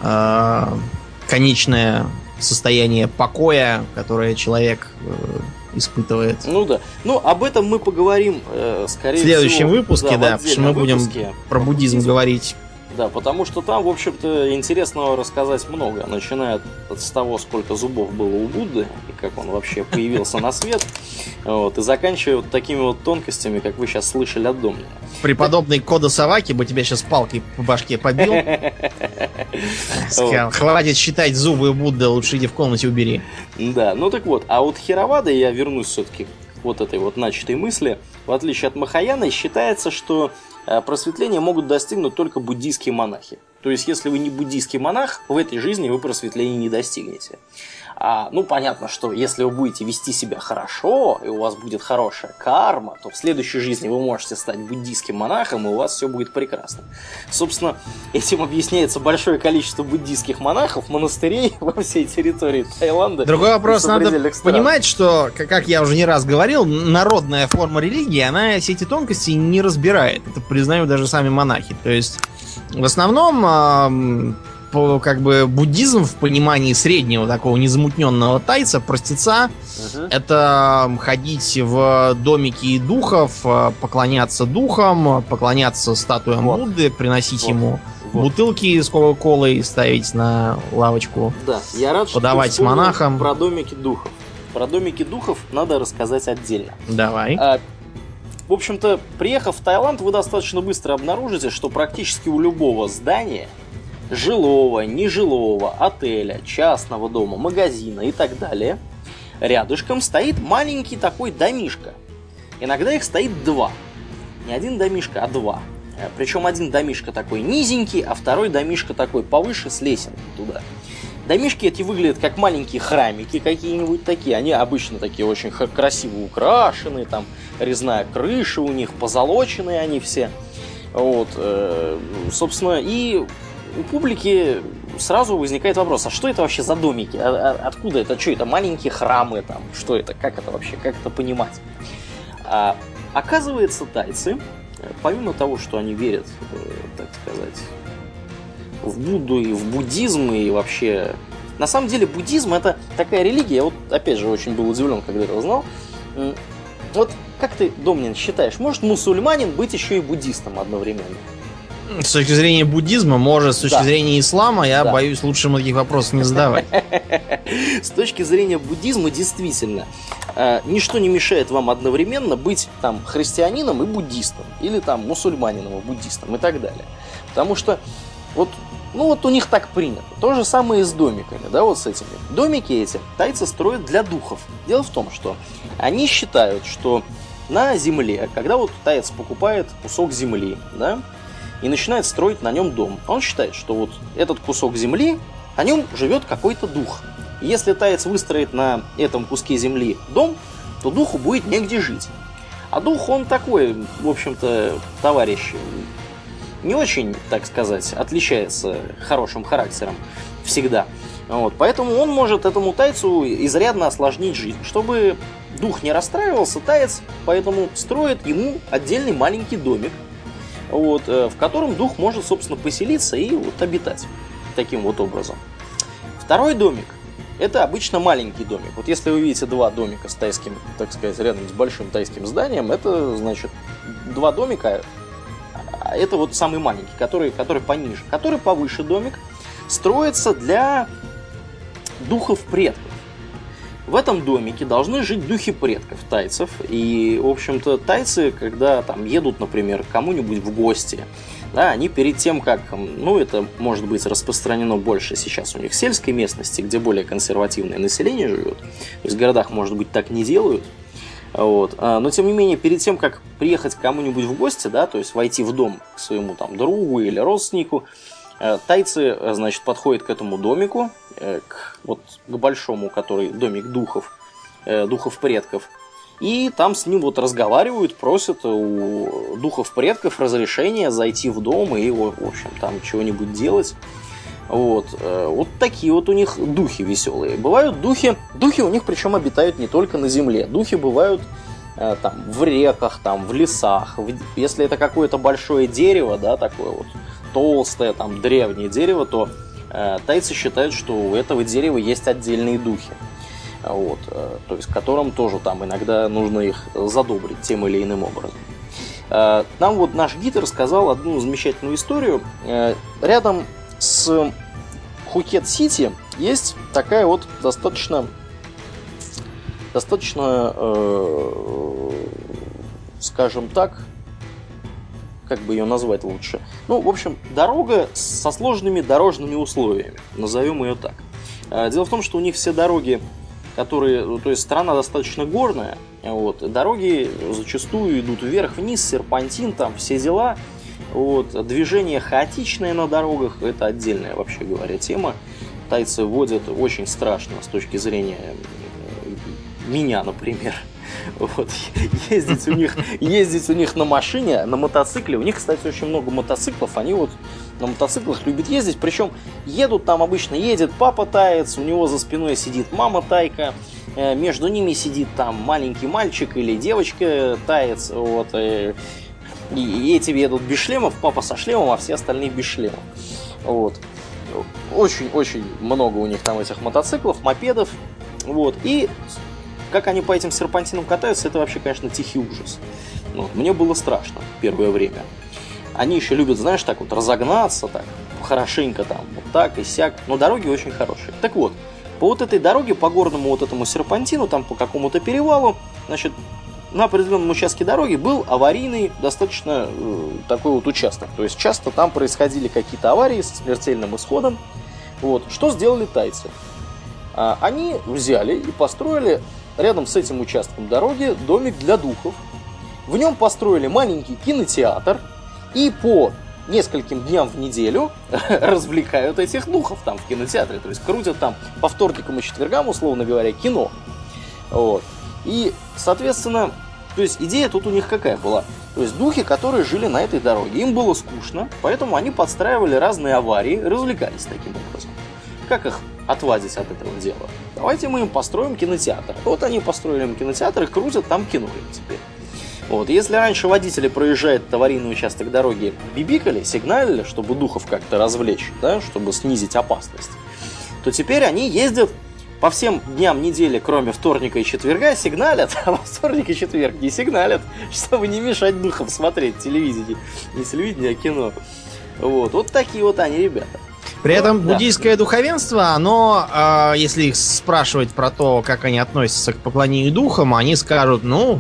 э, конечное состояние покоя, которое человек э, испытывает. Ну да. Ну, об этом мы поговорим, э, скорее. В следующем всего, выпуске, да, да потому что мы будем про буддизм говорить да, потому что там, в общем-то, интересного рассказать много. Начиная с того, сколько зубов было у Будды, и как он вообще появился на свет, вот, и заканчивая вот такими вот тонкостями, как вы сейчас слышали от Домнина. Преподобный Кода Саваки бы тебя сейчас палкой по башке побил. <laughs> Хватит считать зубы Будды, лучше иди в комнате убери. Да, ну так вот, а вот Херавада, я вернусь все-таки к вот этой вот начатой мысли, в отличие от Махаяна, считается, что просветления могут достигнуть только буддийские монахи. То есть, если вы не буддийский монах, в этой жизни вы просветления не достигнете. А, ну, понятно, что если вы будете вести себя хорошо, и у вас будет хорошая карма, то в следующей жизни вы можете стать буддийским монахом, и у вас все будет прекрасно. Собственно, этим объясняется большое количество буддийских монахов, монастырей <laughs> во всей территории Таиланда. Другой вопрос, надо стран. понимать, что, как я уже не раз говорил, народная форма религии, она все эти тонкости не разбирает. Это признают даже сами монахи. То есть, в основном как бы буддизм в понимании среднего такого незамутненного тайца, простеца, uh-huh. это ходить в домики духов, э, поклоняться духам, поклоняться статуям вот. Будды, приносить вот. ему вот. бутылки с кока-колой, ставить на лавочку, да. Я рад, подавать что монахам. Про домики духов. Про домики духов надо рассказать отдельно. Давай. А, в общем-то, приехав в Таиланд, вы достаточно быстро обнаружите, что практически у любого здания жилого, нежилого, отеля, частного дома, магазина и так далее, рядышком стоит маленький такой домишка. Иногда их стоит два. Не один домишка, а два. Э, Причем один домишка такой низенький, а второй домишка такой повыше с лесенкой туда. Домишки эти выглядят как маленькие храмики какие-нибудь такие. Они обычно такие очень красиво украшены, там резная крыша у них, позолоченные они все. Вот, э, собственно, и у публики сразу возникает вопрос, а что это вообще за домики? А, а, откуда это? Что это? Маленькие храмы там? Что это? Как это вообще? Как это понимать? А, оказывается, тайцы, помимо того, что они верят, э, так сказать, в Будду и в буддизм и вообще... На самом деле буддизм это такая религия, я вот опять же очень был удивлен, когда это узнал. Вот как ты, Домнин, считаешь, может мусульманин быть еще и буддистом одновременно? С точки зрения буддизма, может, с точки да. зрения ислама, я да. боюсь, лучше мы таких вопросов не задавать. <laughs> С точки зрения буддизма, действительно, э, ничто не мешает вам одновременно быть там христианином и буддистом, или там мусульманином и буддистом и так далее. Потому что вот ну вот у них так принято. То же самое и с домиками, да, вот с этими. Домики эти тайцы строят для духов. Дело в том, что они считают, что на земле, когда вот таец покупает кусок земли, да, и начинает строить на нем дом. Он считает, что вот этот кусок земли, на нем живет какой-то дух. И если таец выстроит на этом куске земли дом, то духу будет негде жить. А дух, он такой, в общем-то, товарищ, не очень, так сказать, отличается хорошим характером всегда. Вот, поэтому он может этому тайцу изрядно осложнить жизнь. Чтобы дух не расстраивался, таец поэтому строит ему отдельный маленький домик, вот, э, в котором дух может, собственно, поселиться и вот обитать таким вот образом. Второй домик – это обычно маленький домик. Вот если вы видите два домика с тайским, так сказать, рядом с большим тайским зданием, это, значит, два домика, а это вот самый маленький, который, который пониже. Который повыше домик строится для духов предков. В этом домике должны жить духи предков тайцев. И, в общем-то, тайцы, когда там едут, например, к кому-нибудь в гости, да, они перед тем, как, ну, это может быть распространено больше сейчас у них в сельской местности, где более консервативное население живет, то есть в городах, может быть, так не делают, вот. А, но тем не менее, перед тем, как приехать к кому-нибудь в гости, да, то есть войти в дом к своему там другу или родственнику, э, тайцы, э, значит, подходят к этому домику, к, вот, к большому, который домик духов, духов предков, и там с ним вот разговаривают, просят у духов предков разрешения зайти в дом и, в общем, там чего-нибудь делать. Вот. Э, вот такие вот у них духи веселые. Бывают духи, духи у них причем обитают не только на земле. Духи бывают э, там в реках, там в лесах. Если это какое-то большое дерево, да, такое вот толстое, там древнее дерево, то э, тайцы считают, что у этого дерева есть отдельные духи. Вот, э, то есть которым тоже там иногда нужно их задобрить тем или иным образом. Э, нам вот наш гид рассказал одну замечательную историю. Э, рядом с Хукет-Сити есть такая вот достаточно достаточно, э, скажем так, как бы ее назвать лучше. Ну, в общем, дорога со сложными дорожными условиями, назовем ее так. Дело в том, что у них все дороги которые, ну, то есть страна достаточно горная, вот, дороги зачастую идут вверх-вниз, серпантин, там все дела, вот, движение хаотичное на дорогах, это отдельная, вообще говоря, тема. Тайцы водят очень страшно с точки зрения меня, например. Вот. Ездить у них, ездить у них на машине, на мотоцикле. У них, кстати, очень много мотоциклов. Они вот на мотоциклах любят ездить. Причем едут там обычно, едет папа таец, у него за спиной сидит мама тайка. Э, между ними сидит там маленький мальчик или девочка таец. Вот. Э, и эти едут без шлемов, папа со шлемом, а все остальные без шлемов. Вот. Очень-очень много у них там этих мотоциклов, мопедов. Вот. И как они по этим серпантинам катаются, это вообще, конечно, тихий ужас. Ну, мне было страшно первое время. Они еще любят, знаешь, так вот разогнаться, так, хорошенько там, вот так и сяк. Но дороги очень хорошие. Так вот, по вот этой дороге, по горному вот этому серпантину, там по какому-то перевалу, значит, на определенном участке дороги был аварийный достаточно э, такой вот участок. То есть часто там происходили какие-то аварии со смертельным исходом. Вот. Что сделали тайцы? А, они взяли и построили рядом с этим участком дороги домик для духов. В нем построили маленький кинотеатр и по нескольким дням в неделю <laughs> развлекают этих духов там в кинотеатре. То есть крутят там по вторникам и четвергам, условно говоря, кино. Вот. И, соответственно, то есть идея тут у них какая была? То есть духи, которые жили на этой дороге, им было скучно, поэтому они подстраивали разные аварии, развлекались таким образом. Как их отвадить от этого дела? Давайте мы им построим кинотеатр. Вот они построили им кинотеатр и крутят там кино теперь. Вот. Если раньше водители проезжают аварийный участок дороги, бибикали, сигналили, чтобы духов как-то развлечь, да, чтобы снизить опасность, то теперь они ездят по всем дням недели, кроме вторника и четверга, сигналят, а во вторник и четверг не сигналят, чтобы не мешать духам смотреть телевидение. Не телевидение, а кино. Вот, вот такие вот они ребята. При этом да. буддийское духовенство, оно, э, если их спрашивать про то, как они относятся к поклонению духам, они скажут, ну,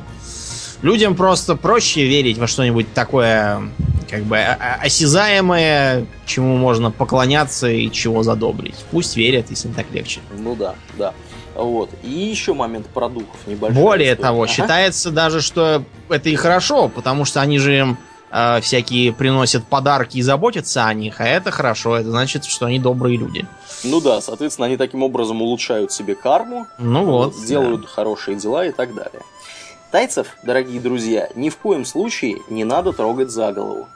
людям просто проще верить во что-нибудь такое, как бы осязаемое, чему можно поклоняться и чего задобрить. Пусть верят, если им так легче. Ну да, да. Вот. И еще момент про духов небольшой. Более история. того, ага. считается даже, что это и хорошо, потому что они же им э, всякие приносят подарки и заботятся о них, а это хорошо, это значит, что они добрые люди. Ну да, соответственно, они таким образом улучшают себе карму, ну вот, делают да. хорошие дела и так далее. Тайцев, дорогие друзья, ни в коем случае не надо трогать за голову.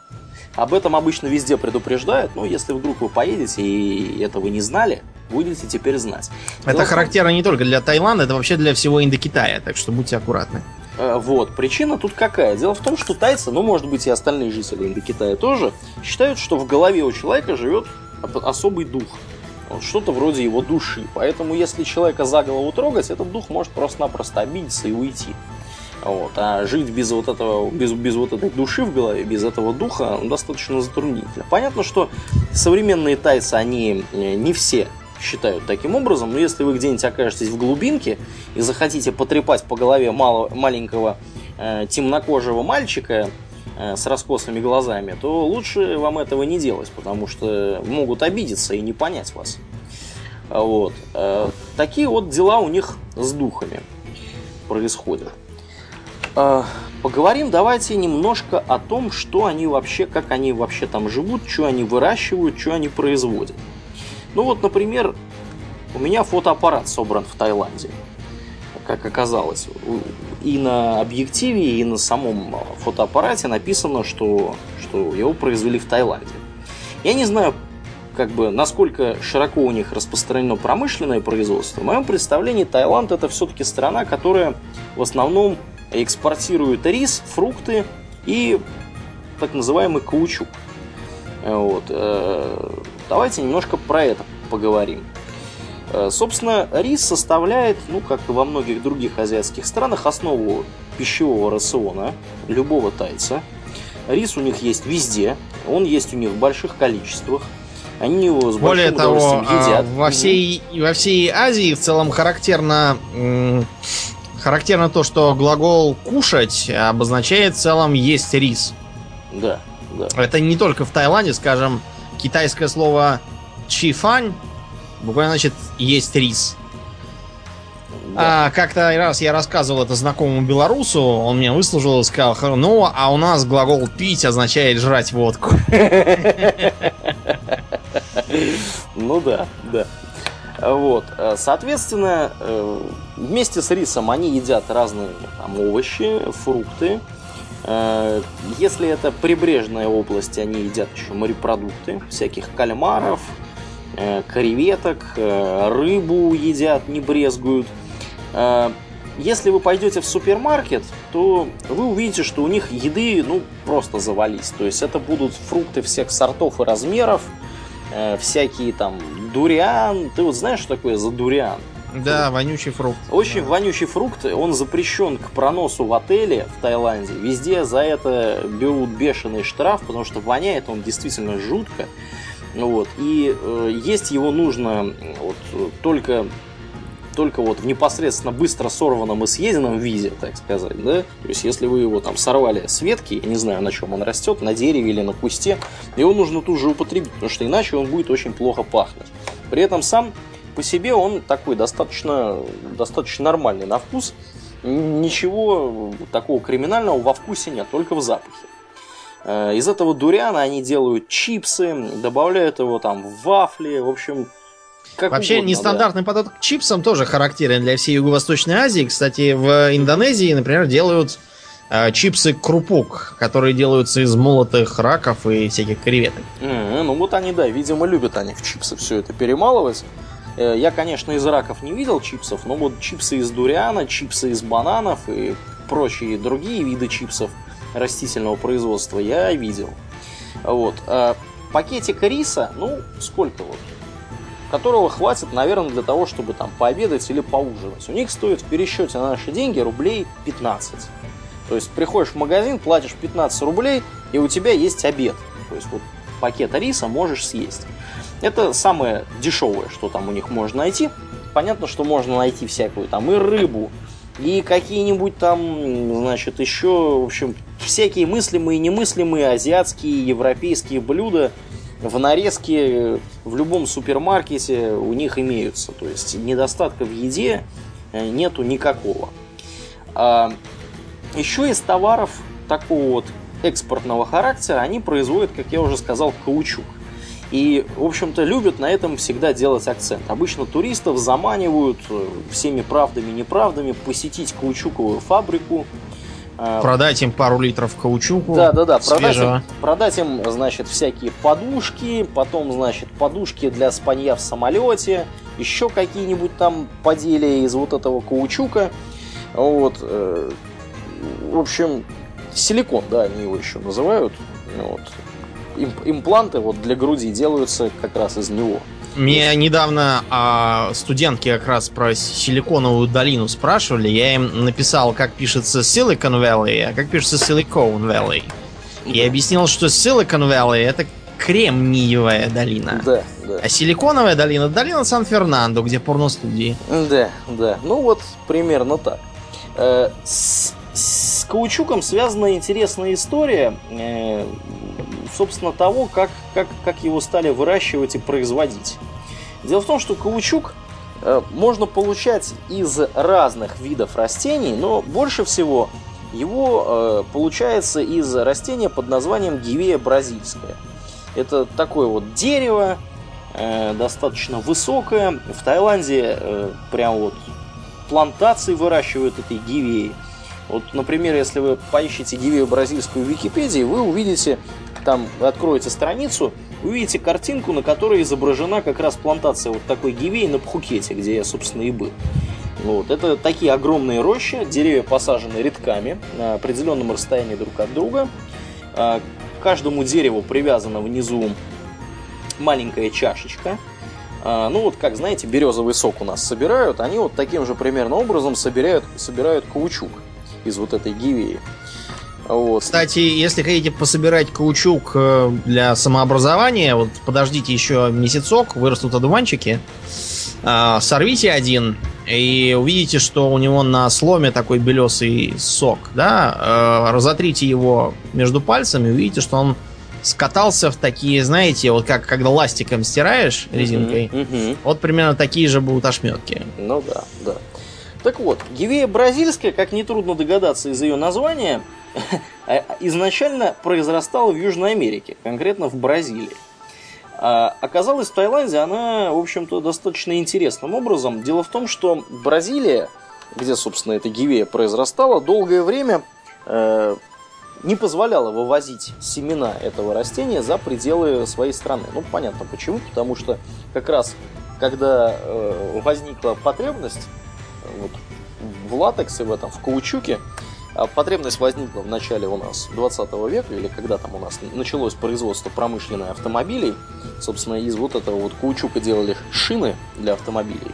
Об этом обычно везде предупреждают, но если вдруг вы поедете и этого не знали, будете теперь знать. Это Дело характерно не только для Таиланда, это вообще для всего Индокитая, так что будьте аккуратны. Э, вот, причина тут какая? Дело в том, что тайцы, ну, может быть, и остальные жители Индокитая тоже, считают, что в голове у человека живет особый дух. Вот что-то вроде его души. Поэтому, если человека за голову трогать, этот дух может просто-напросто обидеться и уйти. Вот. А жить без вот этого, без, без вот этой души в голове, без этого духа, ну, достаточно затруднительно. Понятно, что современные тайцы, они э, не все считают таким образом, но если вы где-нибудь окажетесь в глубинке и захотите потрепать по голове мало, маленького э, темнокожего мальчика э, с раскосыми глазами, то лучше вам этого не делать, потому что могут обидеться и не понять вас. Вот. Э, такие вот дела у них с духами происходят. Э, поговорим давайте немножко о том, что они вообще, как они вообще там живут, что они выращивают, что они производят. Ну вот, например, у меня фотоаппарат собран в Таиланде, как оказалось. И на объективе, и на самом фотоаппарате написано, что, что его произвели в Таиланде. Я не знаю, как бы, насколько широко у них распространено промышленное производство. В моем представлении Таиланд это все-таки страна, которая в основном экспортирует рис, фрукты и так называемый каучук. Вот. Давайте немножко про это поговорим. Э, собственно, рис составляет, ну, как и во многих других азиатских странах, основу пищевого рациона любого тайца. Рис у них есть везде, он есть у них в больших количествах. Они его с Более того, а, едят. во всей, во всей Азии в целом характерно, характерно то, что глагол «кушать» обозначает в целом «есть рис». Да, да. Это не только в Таиланде, скажем, китайское слово чифань буквально значит есть рис. Да. А, как-то раз я рассказывал это знакомому белорусу, он меня выслужил и сказал, ну, а у нас глагол пить означает жрать водку. <laughs> Ну да, да. Вот, соответственно, э, вместе с рисом они едят разные там, овощи, фрукты, Э, если это прибрежная область, они едят еще морепродукты, всяких кальмаров, э, креветок, э, рыбу едят, не брезгуют. Если вы пойдете в супермаркет, то вы увидите, что у них еды ну просто завались. То есть это будут фрукты всех сортов и размеров, всякие там дуриан. Ты вот знаешь, что такое за дуриан? Да, вонючий фрукт. Очень да. вонючий фрукт. Он запрещен к проносу в отеле в Таиланде. Везде за это берут бешеный штраф, потому что воняет он действительно жутко. Вот. И э, есть его нужно вот, только только вот в непосредственно быстро сорванном и съеденном виде, так сказать, да, то есть если вы его там сорвали с ветки, я не знаю, на чем он растет, на дереве или на кусте, его нужно тут же употребить, потому что иначе он будет очень плохо пахнуть. При этом сам по себе он такой достаточно, достаточно нормальный на вкус. Ничего такого криминального во вкусе нет, только в запахе. Э, из этого дуриана они делают чипсы, добавляют его там в вафли, в общем, как Вообще угодно, нестандартный да. подход к чипсам тоже характерен для всей Юго-Восточной Азии. Кстати, в Индонезии, например, делают э, чипсы крупук, которые делаются из молотых раков и всяких креветок. Mm-hmm, ну вот они, да, видимо, любят они в чипсы все это перемалывать. Э, я, конечно, из раков не видел чипсов, но вот чипсы из дуриана, чипсы из бананов и прочие другие виды чипсов растительного производства я видел. Вот. А пакетик риса, ну, сколько вот? Которого хватит, наверное, для того, чтобы там пообедать или поужинать. У них стоит в пересчете на наши деньги рублей 15. То есть приходишь в магазин, платишь 15 рублей, и у тебя есть обед. То есть вот пакет риса можешь съесть. Это самое дешевое, что там у них можно найти. Понятно, что можно найти всякую там и рыбу, и какие-нибудь там, значит, еще, в общем, всякие мыслимые и немыслимые азиатские, европейские блюда в нарезке в любом супермаркете у них имеются. То есть недостатка в еде э, нету никакого. А еще из товаров такого вот экспортного характера они производят, как я уже сказал, каучук. И, в общем-то, любят на этом всегда делать акцент. Обычно туристов заманивают э, всеми правдами и неправдами посетить каучуковую фабрику. Э, продать им пару литров каучуку. Да, да, да. Продать им, продать им, значит, всякие подушки, потом, значит, подушки для спанья в самолете, еще какие-нибудь там поделия из вот этого каучука. Вот. Э, в общем, силикон, да, они его еще называют. Вот. Импланты вот для груди делаются как раз из него. Мне недавно а, студентки как раз про силиконовую долину спрашивали. Я им написал, как пишется Silicon Valley, а как пишется Silicon Valley. И объяснил, что Silicon Valley это кремниевая долина. Да, да. А силиконовая долина долина Сан-Фернандо, где порностудии. Да, да. Ну вот примерно так. Э, с, с каучуком связана интересная история, э, собственно, того, как, как, как его стали выращивать и производить. Дело в том, что каучук э, можно получать из разных видов растений, но больше всего его получается из растения под названием гивея бразильская. Это такое вот дерево, достаточно высокое. В Таиланде прям вот плантации выращивают этой гивеи. Вот, например, если вы поищете гивею бразильскую в Википедии, вы увидите, там откроете страницу, увидите картинку, на которой изображена как раз плантация вот такой гивеи на Пхукете, где я, собственно, и был. Вот. Это такие огромные рощи, деревья посажены рядками на определенном расстоянии друг от друга. А, к каждому дереву привязана внизу маленькая чашечка – а, ну вот, как знаете, березовый сок у нас собирают, они вот таким же примерно образом собирают, собирают каучук из вот этой гивеи. Вот. Кстати, если хотите пособирать каучук э, для самообразования, вот подождите еще месяцок, вырастут одуванчики, а, сорвите один и увидите, что у него на сломе такой белесый сок, да, э, разотрите его между пальцами, увидите, что он скатался в такие, знаете, вот как когда ластиком стираешь резинкой, uh-huh, uh-huh. вот примерно такие же будут ошметки. Ну да, да. Так вот, гивея бразильская, как нетрудно догадаться из ее названия, а, <laughs> изначально произрастала в Южной Америке, конкретно в Бразилии. А оказалась в Таиланде она, в общем-то, достаточно интересным образом. Дело в том, что Бразилия, где, собственно, эта гивея произрастала, долгое время э, не позволяла вывозить семена этого растения за пределы своей страны. Ну, понятно почему, потому что как раз когда э, возникла потребность э, в латексе, в этом, в каучуке, а потребность возникла в начале у нас 20 века, или когда там у нас началось производство промышленной автомобилей, собственно, из вот этого вот каучука делали шины для автомобилей.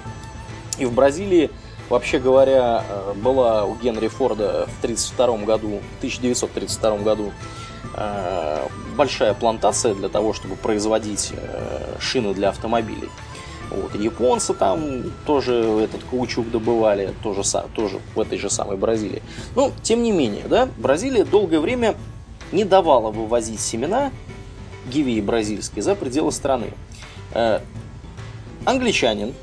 И в Бразилии Вообще говоря, э, была у Генри Форда в 1932 году, 1932 году э, большая плантация для того, чтобы производить шины для автомобилей. Вот. Японцы там тоже этот каучук добывали, тоже, тоже в этой же самой Бразилии. Но, тем не менее, да, Бразилия долгое время не давала вывозить семена гивии бразильской за пределы страны. Англичанин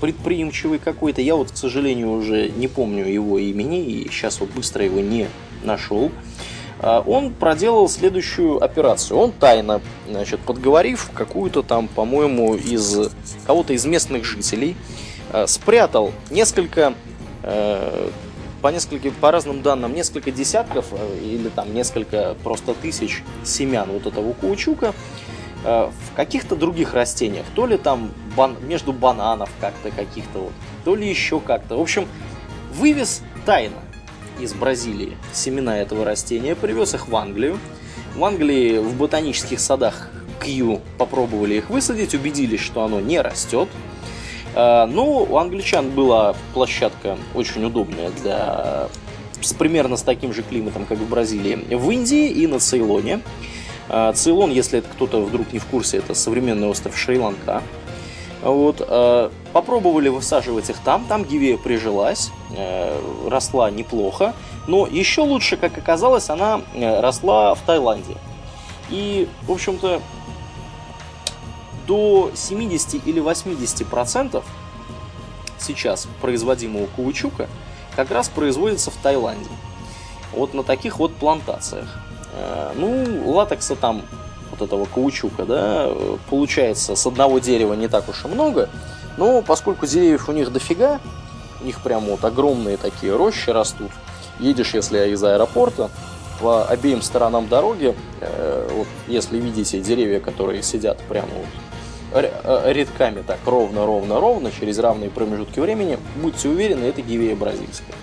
предприимчивый какой-то. Я вот, к сожалению, уже не помню его имени и сейчас вот быстро его не нашел. Он проделал следующую операцию. Он тайно, значит, подговорив какую-то там, по-моему, из кого-то из местных жителей, а, спрятал несколько э, по несколько, по разным данным, несколько десятков э, или там несколько просто тысяч семян вот этого каучука Э, в каких-то других растениях, то ли там бан, между бананов как-то каких-то вот, то ли еще как-то. В общем, вывез тайно из Бразилии семена этого растения, привез их в Англию. В Англии в ботанических садах Кью попробовали их высадить, убедились, что оно не растет. Э, но у англичан была площадка очень удобная для с примерно с таким же климатом, как в Бразилии, в Индии и на Цейлоне. А, Цейлон, если это кто-то вдруг не в курсе, это современный остров Шри-Ланка. Вот, а, попробовали высаживать их там, там гивея прижилась, э, росла неплохо, но еще лучше, как оказалось, она э, росла в Таиланде. И, в общем-то, до 70 или 80 процентов сейчас производимого каучука как раз производится в Таиланде. Вот на таких вот плантациях. Э, ну, латекса там, вот этого каучука, да, получается с одного дерева не так уж и много, но поскольку деревьев у них дофига, у них прям вот огромные такие рощи растут, едешь, если из аэропорта, по обеим сторонам дороги, э, вот, если видите деревья, которые сидят прямо вот э, рядками так ровно-ровно-ровно через равные промежутки времени, будьте уверены, это гивея бразильская.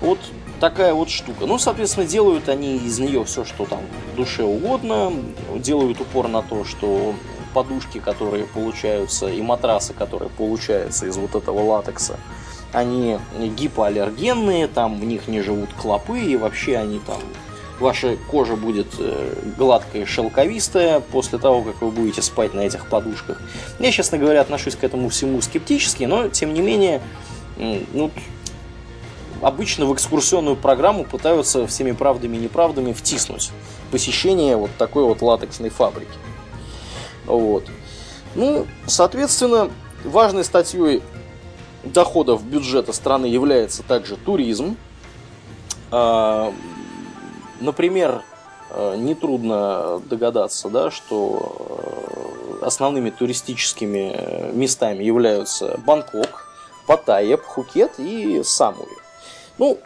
Вот такая вот штука. Ну, соответственно, делают они из нее все, что там душе угодно. Делают упор на то, что подушки, которые получаются, и матрасы, которые получаются из вот этого латекса, они гипоаллергенные, там в них не живут клопы, и вообще они там ваша кожа будет э, гладкая и шелковистая после того, как вы будете спать на этих подушках. Я, честно говоря, отношусь к этому всему скептически, но, тем не менее, ну, обычно в экскурсионную программу пытаются всеми правдами и неправдами втиснуть посещение вот такой вот латексной фабрики. Вот. Ну, соответственно, важной статьей доходов бюджета страны является также туризм. А, например, э, нетрудно догадаться, да, что э, основными туристическими местами являются Бангкок, Паттайя, Пхукет и Самуи. Ну,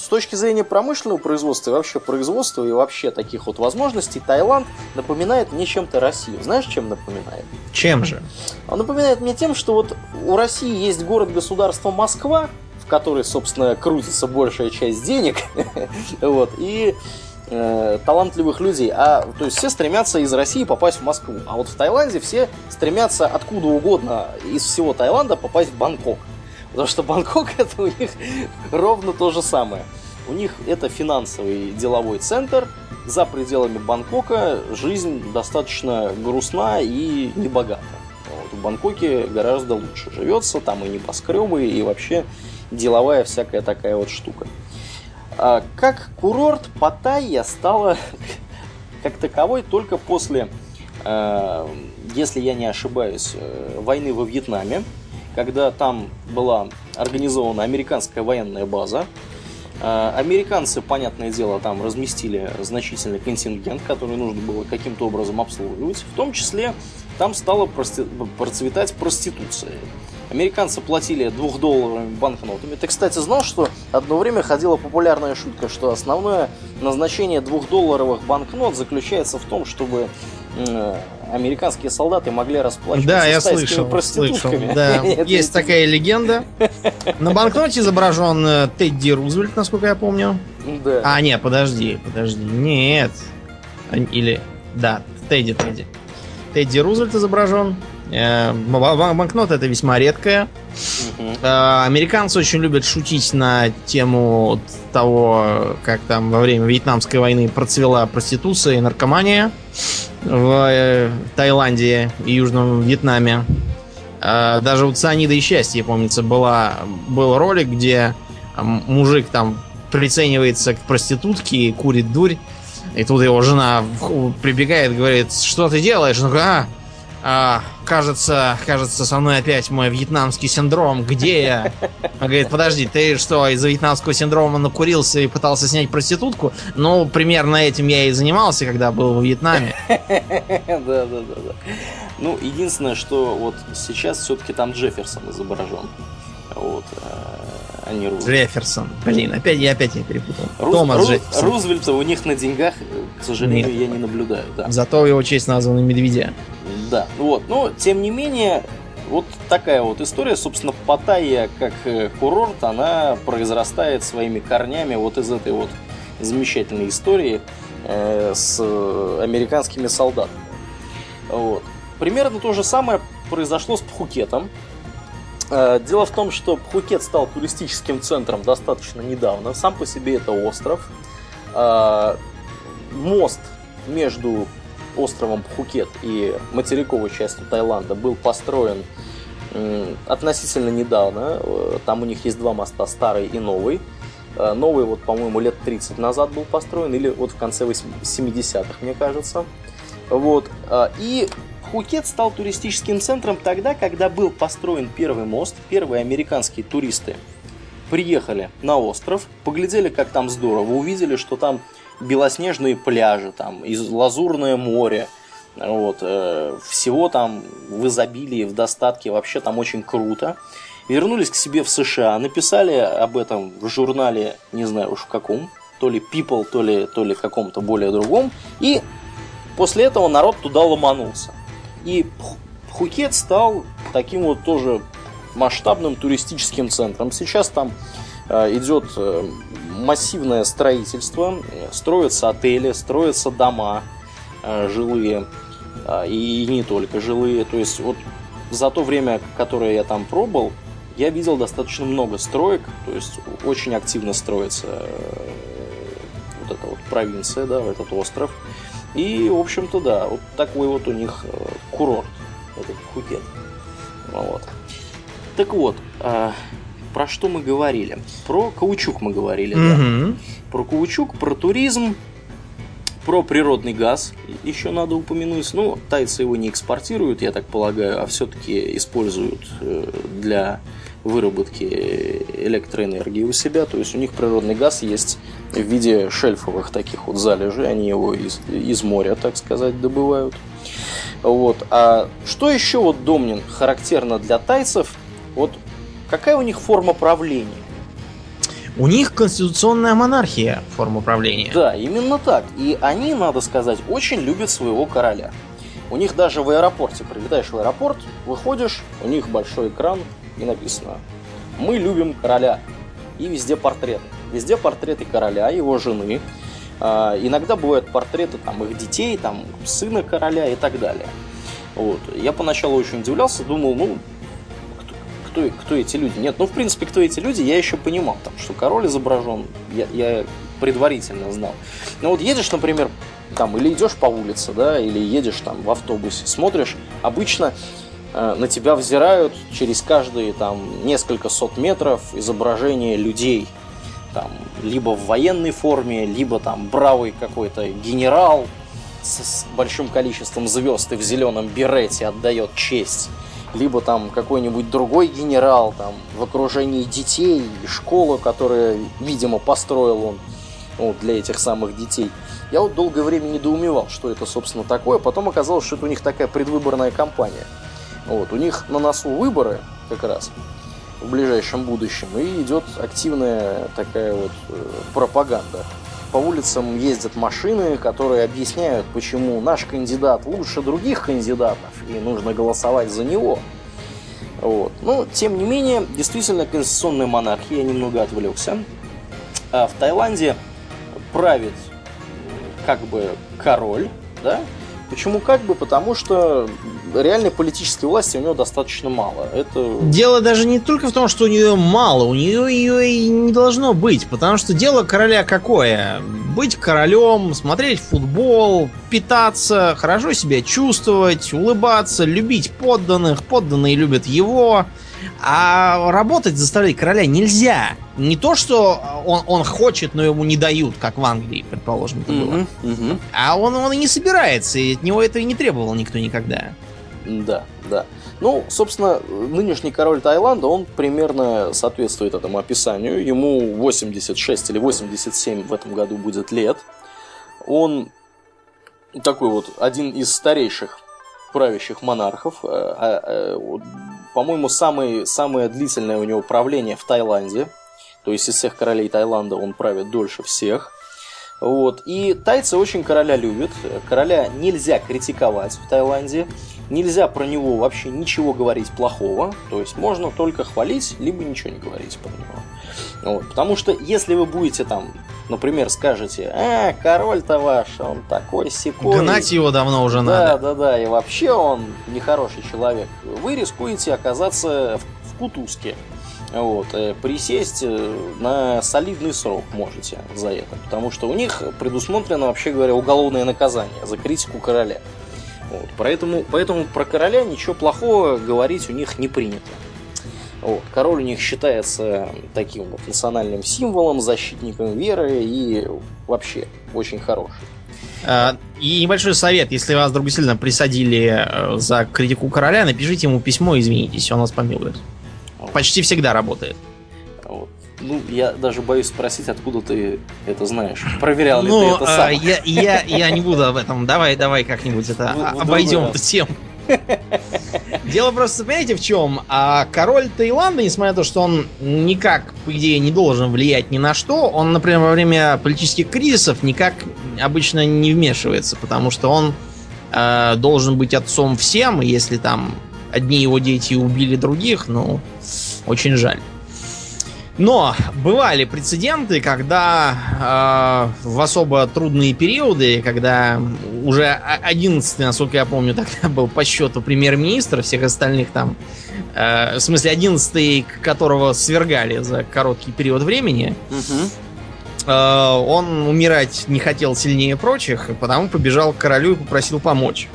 с точки зрения промышленного производства и вообще производства и вообще таких вот возможностей, Таиланд напоминает мне чем-то Россию. Знаешь, чем напоминает? Чем же? Он напоминает мне тем, что вот у России есть город-государство Москва, в которой, собственно, крутится большая часть денег, <laughs> вот, и э, талантливых людей. А, то есть все стремятся из России попасть в Москву. А вот в Таиланде все стремятся откуда угодно из всего Таиланда попасть в Бангкок. Потому что Бангкок это у них ровно то же самое. У них это финансовый деловой центр. За пределами Бангкока жизнь достаточно грустна и небогата. Вот, в Бангкоке гораздо лучше живется, там и небоскребы, и вообще деловая всякая такая вот штука. А как курорт Паттайя стала <laughs> как таковой только после, э, если я не ошибаюсь, э, войны во Вьетнаме когда там была организована американская военная база. А, американцы, понятное дело, там разместили значительный контингент, который нужно было каким-то образом обслуживать. В том числе там стала процветать проституция. Американцы платили двухдолларовыми банкнотами. Ты, кстати, знал, что одно время ходила популярная шутка, что основное назначение двухдолларовых банкнот заключается в том, чтобы американские солдаты могли расплачиваться да, я слышал, слышал, да. <laughs> Есть такая легенда. На банкноте изображен э, Тедди Рузвельт, насколько я помню. Да. А, нет, подожди, подожди. Нет. Или... Да, Тедди, Тедди. Тедди Рузвельт изображен. Э, банкнота это весьма редкая. Угу. Американцы очень любят шутить на тему того, как там во время Вьетнамской войны процвела проституция и наркомания в э, Таиланде и Южном Вьетнаме. Даже у Цианида и Счастья, помнится, была, был ролик, где мужик там приценивается к проститутке и курит дурь. И тут его жена прибегает, говорит, что ты делаешь? Говорит, а, а, кажется, кажется, со мной опять мой вьетнамский синдром. Где я? Он говорит, подожди, ты что, из-за вьетнамского синдрома накурился и пытался снять проститутку? Ну, примерно этим я и занимался, когда был во Вьетнаме. <laughs> Да, да, да, да. Ну, единственное, что вот сейчас все-таки там Джефферсон изображен. Вот. А не Рузвельт. Джефферсон. Блин, опять я опять не перепутал. Руз, Томас Руз, Джефферсон. Рузвельта у них на деньгах, к сожалению, Нет. я не наблюдаю. Да. Зато его честь названа Медведя. Да, вот. Но, тем не менее, вот такая вот история. Собственно, Паттайя как э, курорт, она произрастает своими корнями вот из этой вот замечательной истории э, с американскими солдатами. Вот. Примерно то же самое произошло с Пхукетом. Э, дело в том, что Пхукет стал туристическим центром достаточно недавно. Сам по себе это остров. Э, мост между островом Пхукет и материковой частью Таиланда был построен относительно недавно. Э, там у них есть два моста, старый и новый. Э, новый, вот, по-моему, лет 30 назад был построен, или вот в конце 70-х, мне кажется. Вот. Э, и Пхукет стал туристическим центром тогда, когда был построен первый мост. Первые американские туристы приехали на остров, поглядели, как там здорово, увидели, что там белоснежные пляжи, там, из лазурное море, вот, э, всего там в изобилии, в достатке, вообще там очень круто. Вернулись к себе в США, написали об этом в журнале, не знаю уж в каком, то ли People, то ли, то ли каком-то более другом, и после этого народ туда ломанулся. И Пхукет стал таким вот тоже масштабным туристическим центром. Сейчас там идет э, массивное строительство, строятся отели, строятся дома э, жилые, э, и не только жилые. То есть вот за то время, которое я там пробовал, я видел достаточно много строек, то есть очень активно строится э, вот эта вот провинция, да, этот остров. И, в общем-то, да, вот такой вот у них э, курорт, этот Пхукет. Вот. Так вот, э, про что мы говорили? Про каучук мы говорили, да. Мгм. Про каучук, про туризм, про природный газ еще надо упомянуть. Ну, тайцы его не экспортируют, я так полагаю, а все-таки используют э, для выработки электроэнергии у себя. То есть у них природный газ есть в виде шельфовых таких вот залежей. Они его из, из моря, так сказать, добывают. Вот. А что еще вот, Домнин, характерно для тайцев? Вот какая у них форма правления? У них конституционная монархия форма правления. Да, именно так. И они, надо сказать, очень любят своего короля. У них даже в аэропорте, прилетаешь в аэропорт, выходишь, у них большой экран и написано «Мы любим короля». И везде портреты. Везде портреты короля, его жены. А, иногда бывают портреты там, их детей, там, сына короля и так далее. Вот. Я поначалу очень удивлялся, думал, ну, кто, кто, эти люди? Нет, ну, в принципе, кто эти люди, я еще понимал, там, что король изображен, я, я предварительно знал. Ну, вот едешь, например, там, или идешь по улице, да, или едешь там в автобусе, смотришь, обычно э, на тебя взирают через каждые там несколько сот метров изображения людей, там, либо в военной форме, либо там бравый какой-то генерал с, с большим количеством звезд и в зеленом берете отдает честь либо там какой-нибудь другой генерал там в окружении детей, школу, которую, видимо, построил он вот, для этих самых детей. Я вот долгое время недоумевал, что это, собственно, такое. Потом оказалось, что это у них такая предвыборная кампания. Вот, у них на носу выборы как раз в ближайшем будущем, и идет активная такая вот э, пропаганда. По улицам ездят машины, которые объясняют, почему наш кандидат лучше других кандидатов, и нужно голосовать за него. Вот. Но, тем не менее, действительно, конституционная монархия, я немного отвлекся. А в Таиланде правит как бы король, да? Почему как бы? Потому что реальной политической власти у него достаточно мало. Это... Дело даже не только в том, что у нее мало, у нее ее и не должно быть, потому что дело короля какое? Быть королем, смотреть футбол, питаться, хорошо себя чувствовать, улыбаться, любить подданных, подданные любят его. А работать заставлять короля нельзя. Не то, что он, он хочет, но ему не дают, как в Англии, предположим, это было. Мгм, мгм. А он, он и не собирается, и от него это и не требовал никто никогда. Да, да. Ну, собственно, нынешний король Таиланда, он примерно соответствует этому описанию. Ему 86 или 87 в этом году будет лет. Он такой вот один из старейших правящих монархов. Э, э, вот, По-моему, самый, самое длительное у него правление в Таиланде. То есть из всех королей Таиланда он правит дольше всех. Вот. И тайцы очень короля любят. Короля нельзя критиковать в Таиланде. Нельзя про него вообще ничего говорить плохого. То есть можно только хвалить, либо ничего не говорить про него. Вот. Потому что если вы будете там, например, скажете, а, король-то ваш, он такой секой. Гнать его давно уже Да, надо. да, да, и вообще он нехороший человек. Вы рискуете оказаться в, в кутузке. Вот, э, присесть э, на солидный срок можете за это. Потому что у них предусмотрено, вообще говоря, уголовное наказание за критику короля. Вот, поэтому, поэтому про короля ничего плохого говорить у них не принято. Вот, король у них считается таким вот национальным символом, защитником веры и вообще очень хороший. А, И небольшой совет, если вас вдруг сильно присадили э, за критику короля, напишите ему письмо, извинитесь, он вас помилует. Почти всегда работает. Вот. Ну, я даже боюсь спросить, откуда ты это знаешь. Проверял ли Ну, ты это а, сам? я, я, я не буду об этом. Давай, давай как-нибудь это В- а- другой обойдем эту тему. Дело просто, понимаете, в чем? А король Таиланда, несмотря на то, что он никак, по идее, не должен влиять ни на что, он, например, во время политических кризисов никак обычно не вмешивается, потому что он э, должен быть отцом всем, и если там одни его дети убили других, ну, очень жаль. Но бывали прецеденты, когда э, в особо трудные периоды, когда уже 11 насколько я помню, <laughs> тогда был по счету премьер-министр, всех остальных там, э, в смысле 11 которого свергали за короткий период времени, э, он умирать не хотел сильнее прочих, и потому побежал к королю и попросил помочь.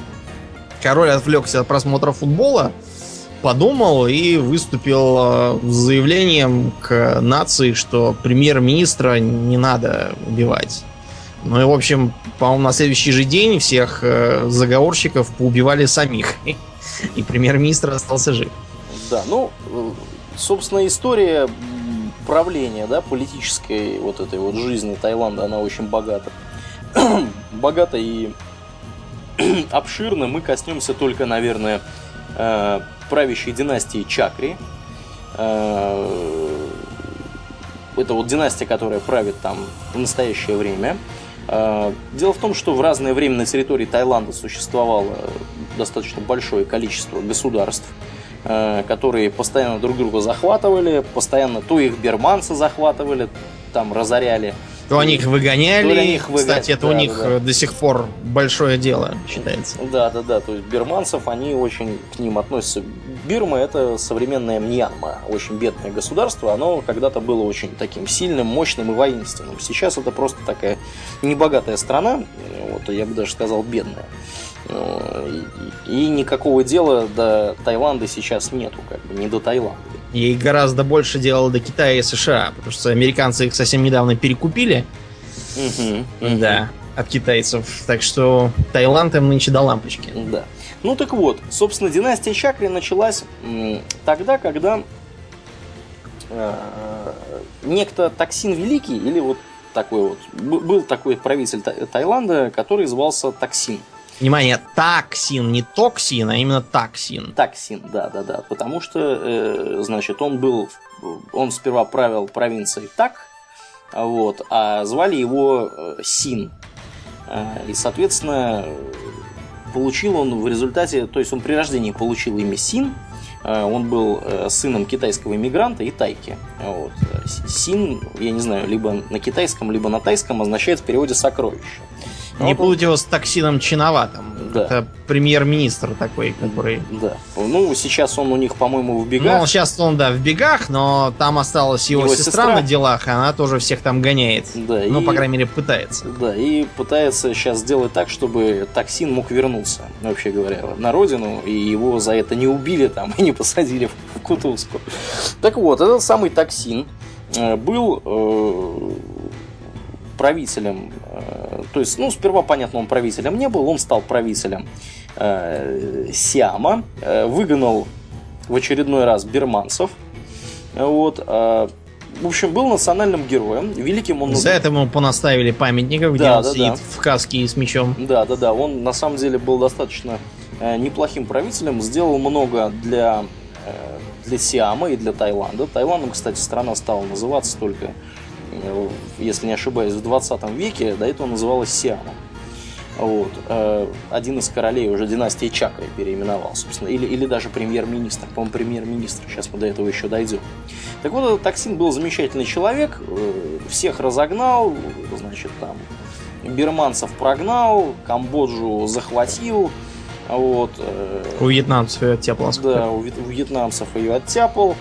Король отвлекся от просмотра футбола, подумал и выступил э, с заявлением к нации, что премьер-министра не надо убивать. Ну и, в общем, по-моему, на следующий же день всех э, заговорщиков поубивали самих. И премьер-министр остался жив. Да, ну, э, собственно, история правления, да, политической вот этой вот жизни Таиланда, она очень богата. <clears throat> богата и <clears throat> обширна. Мы коснемся только, наверное, правящей династии Чакри. Э, это вот династия, которая правит там в настоящее время. Э, дело в том, что в разное время на территории Таиланда существовало достаточно большое количество государств, э, которые постоянно друг друга захватывали, постоянно то их берманцы захватывали, там разоряли, то они их выгоняли. То они их выгоняли. Кстати, это да, у них да, да. до сих пор большое дело считается. Да, да, да. То есть бирманцев, они очень к ним относятся. Бирма это современная Мьянма, очень бедное государство. Оно когда-то было очень таким сильным, мощным и воинственным. Сейчас это просто такая небогатая страна, вот я бы даже сказал бедная. И никакого дела до Таиланда сейчас нету, как бы не до Таиланда. Ей гораздо больше делало до Китая и США, потому что американцы их совсем недавно перекупили. Да, от китайцев. Так что Таиланд им нынче до лампочки. Да. Ну так вот, собственно, династия Чакри началась тогда, когда э, некто Таксин Великий, или вот такой вот, был такой правитель Таиланда, который звался Таксин. Внимание, таксин, не токсин, а именно таксин. Таксин, да, да, да. Потому что, э, значит, он был, он сперва правил провинцией Так, вот, а звали его э, Син. Э, и, соответственно, получил он в результате, то есть он при рождении получил имя Син, э, он был сыном китайского иммигранта и тайки. Вот. Син, я не знаю, либо на китайском, либо на тайском означает в переводе сокровище. Не вот путать его с токсином чиноватым. Да. Это премьер-министр такой, который... Да. Ну, сейчас он у них, по-моему, в бегах. Ну, сейчас он, да, в бегах, но там осталась его, его сестра, сестра на делах, и она тоже всех там гоняет. Да. Ну, и... по крайней мере, пытается. Да, и пытается сейчас сделать так, чтобы токсин мог вернуться, вообще говоря, на родину, и его за это не убили там и не посадили в кутузку. Так вот, этот самый токсин э, был э, правителем, то есть, ну, сперва, понятно, он правителем не был, он стал правителем э, Сиама, э, выгнал в очередной раз бирманцев, вот, э, в общем, был национальным героем, великим он... За это ему понаставили памятников, где да, он да, сидит да. в каске и с мечом. Да, да, да, он на самом деле был достаточно э, неплохим правителем, сделал много для, э, для Сиама и для Таиланда. Таиландом, кстати, страна стала называться только Э, если не ошибаюсь, в 20 веке, до этого называлась Сиамом. Вот. Э, один из королей уже династии Чакры переименовал, собственно, или, или даже премьер-министр, по-моему, премьер-министр, сейчас мы до этого еще дойдем. Так вот, этот Таксин был замечательный человек, э, всех разогнал, значит, там, бирманцев прогнал, Камбоджу захватил, вот. У вьетнамцев ее оттяпал. Да, у вьетнамцев ее оттяпал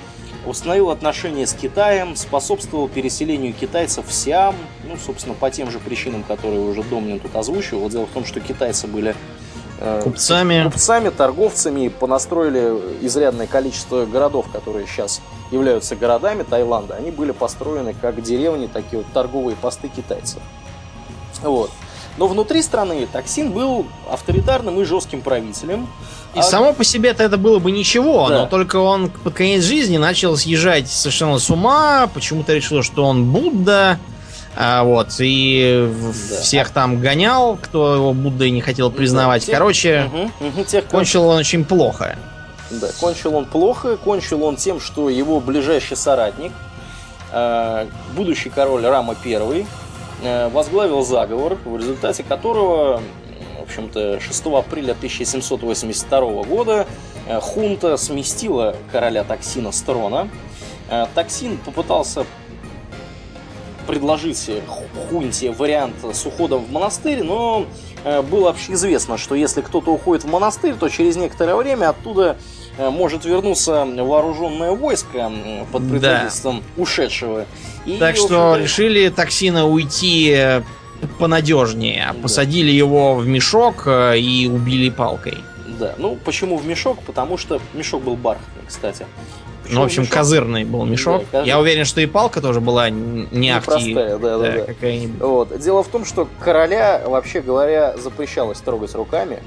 установил отношения с Китаем, способствовал переселению китайцев в Сиам, ну, собственно, по тем же причинам, которые уже Домнин тут озвучивал. Дело в том, что китайцы были э, купцами. купцами, торговцами, понастроили изрядное количество городов, которые сейчас являются городами Таиланда. Они были построены как деревни, такие вот торговые посты китайцев. Вот. Но внутри страны Таксин был авторитарным и жестким правителем. И а... само по себе это было бы ничего, да. но только он под конец жизни начал съезжать совершенно с ума, почему-то решил, что он Будда, а, вот, и да. всех там гонял, кто его Буддой не хотел признавать. Да, тех... Короче, угу, угу, тех, кончил он очень плохо. Да, кончил он плохо, кончил он тем, что его ближайший соратник, э, будущий король Рама Э, возглавил заговор, в результате которого, в общем-то, 6 апреля 1782 года э, хунта сместила короля Таксина с трона, э, Токсин попытался предложить Хунте вариант с уходом в монастырь, но э, было общеизвестно, что если кто-то уходит в монастырь, то через некоторое время оттуда э, может вернуться вооруженное войско под предводительством да. ушедшего. И, так что решили токсина уйти э, понадежнее. Да. Посадили его в мешок и убили палкой. Да, ну почему в мешок? Потому что мешок был бархатный, кстати. Ну, в общем, мешок? козырный был мешок. Да, Я уверен, что и палка тоже была не ахти. Простая, да, да, да. Какая-нибудь. Вот. Дело в том, что короля, вообще говоря, запрещалось трогать руками.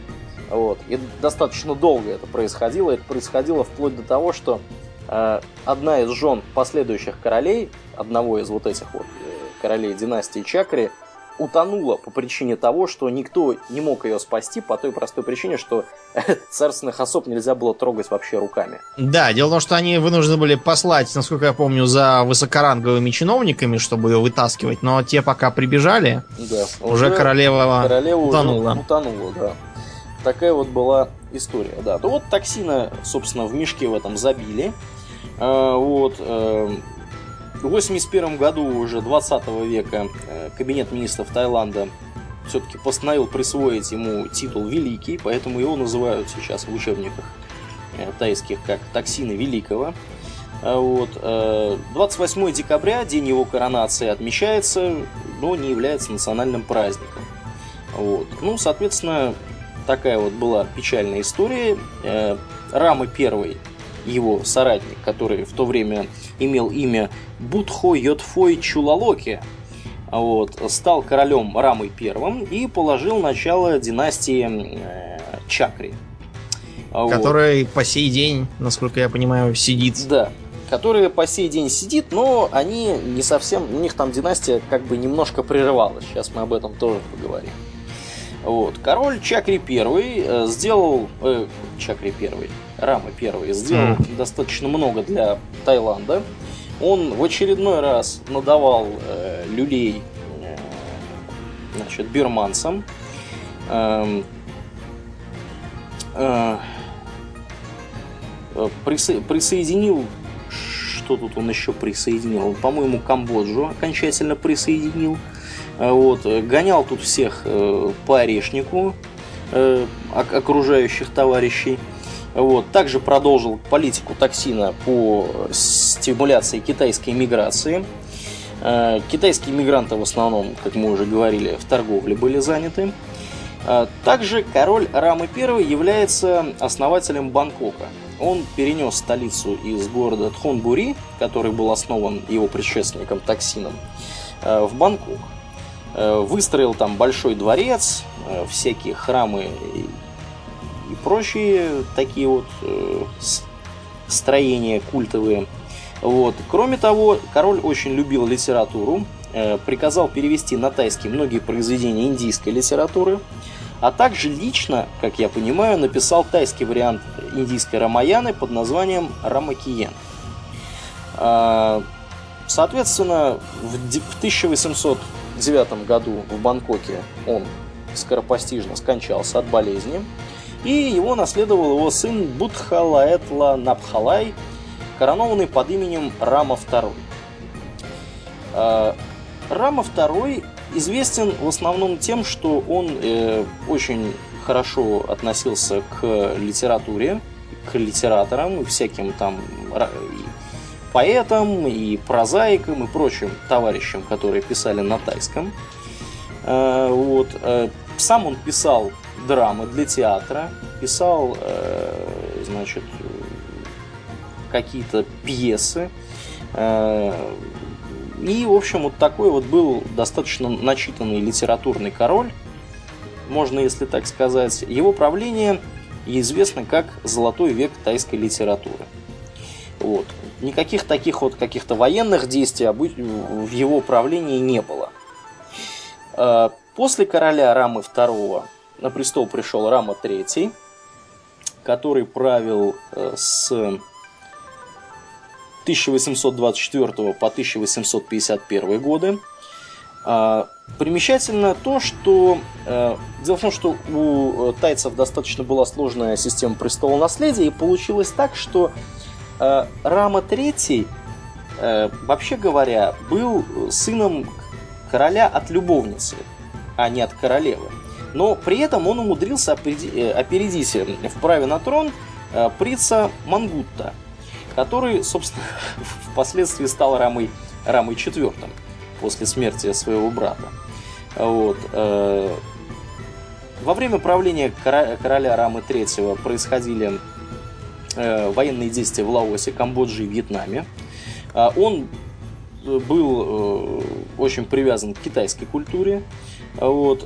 Вот. И достаточно долго это происходило. Это происходило вплоть до того, что э, одна из жен последующих королей, одного из вот этих вот э, королей династии Чакри, утонула по причине того, что никто не мог ее спасти по той простой причине, что <laughs> царственных особ нельзя было трогать вообще руками. Да, дело в том, что они вынуждены были послать, насколько я помню, за высокоранговыми чиновниками, чтобы ее вытаскивать, но те пока прибежали, да, уже, уже королева, королева утонула. Уже утонула, да. Такая вот была история, да. То вот токсина, собственно, в мешке в этом забили. А, вот, эм, в 1981 году уже 20 века э, Кабинет министров Таиланда все-таки постановил присвоить ему титул Великий, поэтому его называют сейчас в учебниках э, тайских как Токсина Великого. А вот. 28 э, декабря, день его коронации, отмечается, но не является национальным праздником. Вот. Ну, соответственно, такая вот была печальная история. Рамы первый его соратник, который в то время имел имя Будхо Йотфой Чулалоки, вот, стал королем Рамой I и положил начало династии э, Чакри. Который вот. по сей день, насколько я понимаю, сидит. Да, который по сей день сидит, но они не совсем, у них там династия как бы немножко прерывалась. Сейчас мы об этом тоже поговорим. Вот. Король Чакри I э, сделал... Э, Чакри I, Рама I сделал mm. достаточно много для Таиланда. Он в очередной раз надавал э, люлей э, значит, бирманцам. Эм, э, э, присо- присоединил что тут он еще присоединил? По-моему, Камбоджу окончательно присоединил. Э, вот, гонял тут всех э, по орешнику э, окружающих товарищей. Вот. Также продолжил политику токсина по стимуляции китайской миграции. Э, китайские мигранты в основном, как мы уже говорили, в торговле были заняты. Э, также король Рамы I является основателем Бангкока. Он перенес столицу из города Тхонбури, который был основан его предшественником Токсином, э, в Бангкок. Выстроил там большой дворец, всякие храмы и прочие такие вот э, строения культовые. Вот. Кроме того, король очень любил литературу, э, приказал перевести на тайский многие произведения индийской литературы, а также лично, как я понимаю, написал тайский вариант индийской Рамаяны под названием Рамакиен. А, соответственно, в 1809 году в Бангкоке он скоропостижно скончался от болезни и его наследовал его сын Будхалаэтла Напхалай, коронованный под именем Рама II. А, Рама II известен в основном тем, что он э, очень хорошо относился к литературе, к литераторам и всяким там поэтам, и прозаикам, и прочим товарищам, которые писали на тайском. А, вот. Э, сам он писал драмы для театра, писал, э, значит, какие-то пьесы. Э, и, в общем, вот такой вот был достаточно начитанный литературный король, можно, если так сказать. Его правление известно как «Золотой век тайской литературы». Вот. Никаких таких вот каких-то военных действий в его правлении не было. Э, после короля Рамы II на престол пришел Рама III, который правил э, с 1824 по 1851 годы. А, примечательно то, что э, дело в том, что у тайцев достаточно была сложная система престола наследия, и получилось так, что э, Рама III э, вообще говоря, был сыном короля от любовницы, а не от королевы. Но при этом он умудрился опереди- опередить в праве на трон принца Мангутта, который, собственно, <laughs> впоследствии стал Рамой, Рамой IV после смерти своего брата. Вот. Во время правления короля Рамы III происходили э, военные действия в Лаосе, Камбодже и Вьетнаме. А, он э, был э, очень привязан к китайской культуре, вот,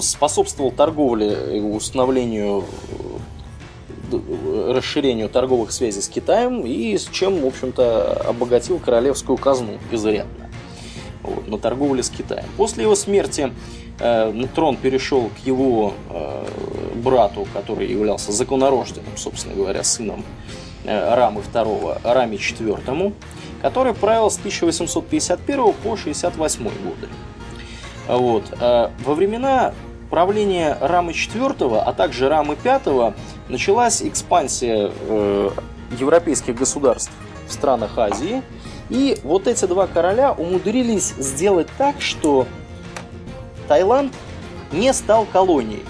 способствовал торговле и установлению расширению торговых связей с Китаем и с чем, в общем-то, обогатил королевскую казну изрядно вот, на торговле с Китаем. После его смерти Э, трон перешел к его э, брату, который являлся законорожденным, собственно говоря, сыном э, Рамы II, Раме IV, который правил с 1851 по 68 годы. Вот. Во времена правления Рамы IV, а также Рамы V началась экспансия европейских государств в странах Азии. И вот эти два короля умудрились сделать так, что Таиланд не стал колонией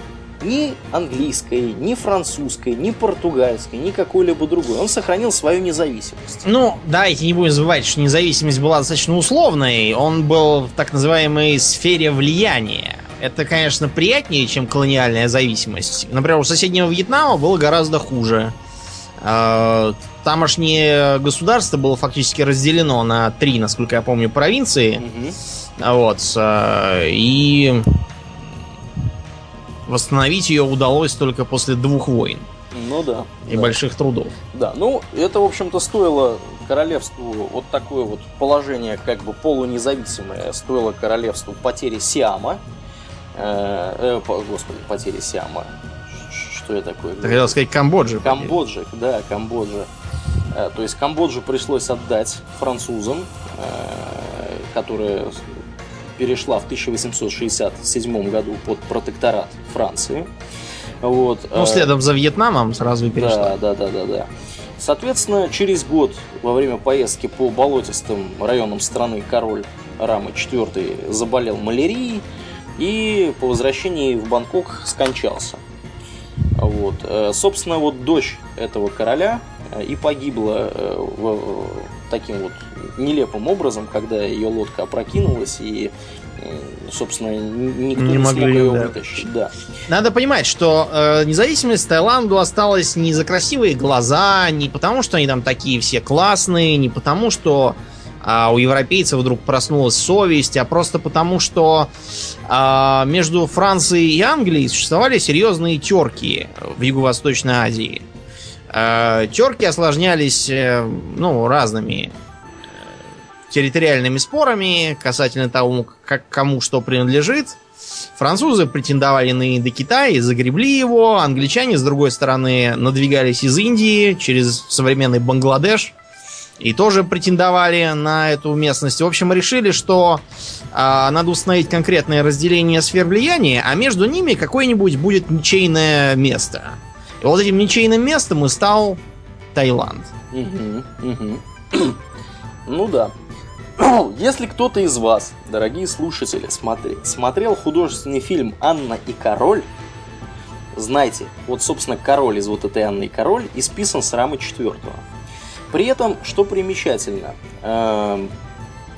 ни английской, ни французской, ни португальской, ни какой-либо другой. Он сохранил свою независимость. Ну, давайте не будем забывать, что независимость была достаточно условной. Он был в так называемой сфере влияния. Это, конечно, приятнее, чем колониальная зависимость. Например, у соседнего Вьетнама было гораздо хуже. А, тамошнее государство было фактически разделено на три, насколько я помню, провинции. Угу вот. Э, и восстановить ее удалось только после двух войн. Ну да. И да. больших трудов. Да, ну это, в общем-то, стоило королевству вот такое вот положение, как бы полунезависимое, стоило королевству потери Сиама. Э, э, господи, потери Сиама. Что я такое? Ты хотел сказать Камбоджи. Камбоджи, да, Камбоджа. Э, то есть Камбоджу пришлось отдать французам, э, которые перешла в 1867 году под протекторат Франции. Вот. Ну, э, следом за Вьетнамом сразу и перешла. Да, да, да, да, да. Соответственно, через год во время поездки по болотистым районам страны король Рамы IV заболел малярией и по возвращении в Бангкок скончался. Вот. Э, собственно, вот дочь этого короля э, и погибла таким вот нелепым образом, когда ее лодка опрокинулась и собственно, никто не, не смог ее да. вытащить. Да. Надо понимать, что э, независимость Таиланду осталась не за красивые глаза, не потому, что они там такие все классные, не потому, что а у европейцев вдруг проснулась совесть, а просто потому, что а, между Францией и Англией существовали серьезные терки в Юго-Восточной Азии. А, терки осложнялись э, ну, разными территориальными спорами касательно того, как кому что принадлежит. Французы претендовали на Индокитай загребли его. Англичане, с другой стороны, надвигались из Индии через современный Бангладеш и тоже претендовали на эту местность. В общем, решили, что э, надо установить конкретное разделение сфер влияния, а между ними какое-нибудь будет ничейное место. И вот этим ничейным местом и стал Таиланд. <clears throat> Ну да. <clears throat> Если кто-то из вас, дорогие слушатели, смотри, смотрел художественный фильм «Анна и король», знайте, вот, собственно, король из вот этой Анны и король исписан с рамы четвертого. При этом, что примечательно, э,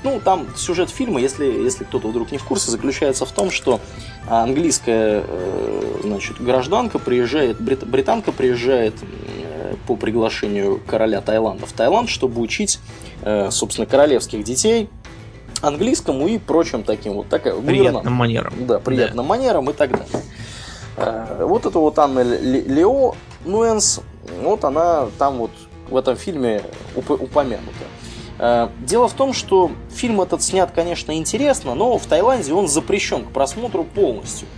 ну, там сюжет фильма, если, если кто-то вдруг не в курсе, заключается в том, что английская, э, значит, гражданка приезжает, брит, британка приезжает э, по приглашению короля Таиланда в Таиланд, чтобы учить собственно, королевских детей английскому и прочим таким вот такая приятным манерам. Да, приятным да. манерам и так далее. Э, вот это вот Анна Лео Нуэнс, вот она там вот в этом фильме уп- упомянута. Э, дело в том, что фильм этот снят, конечно, интересно, но в Таиланде он запрещен к просмотру полностью.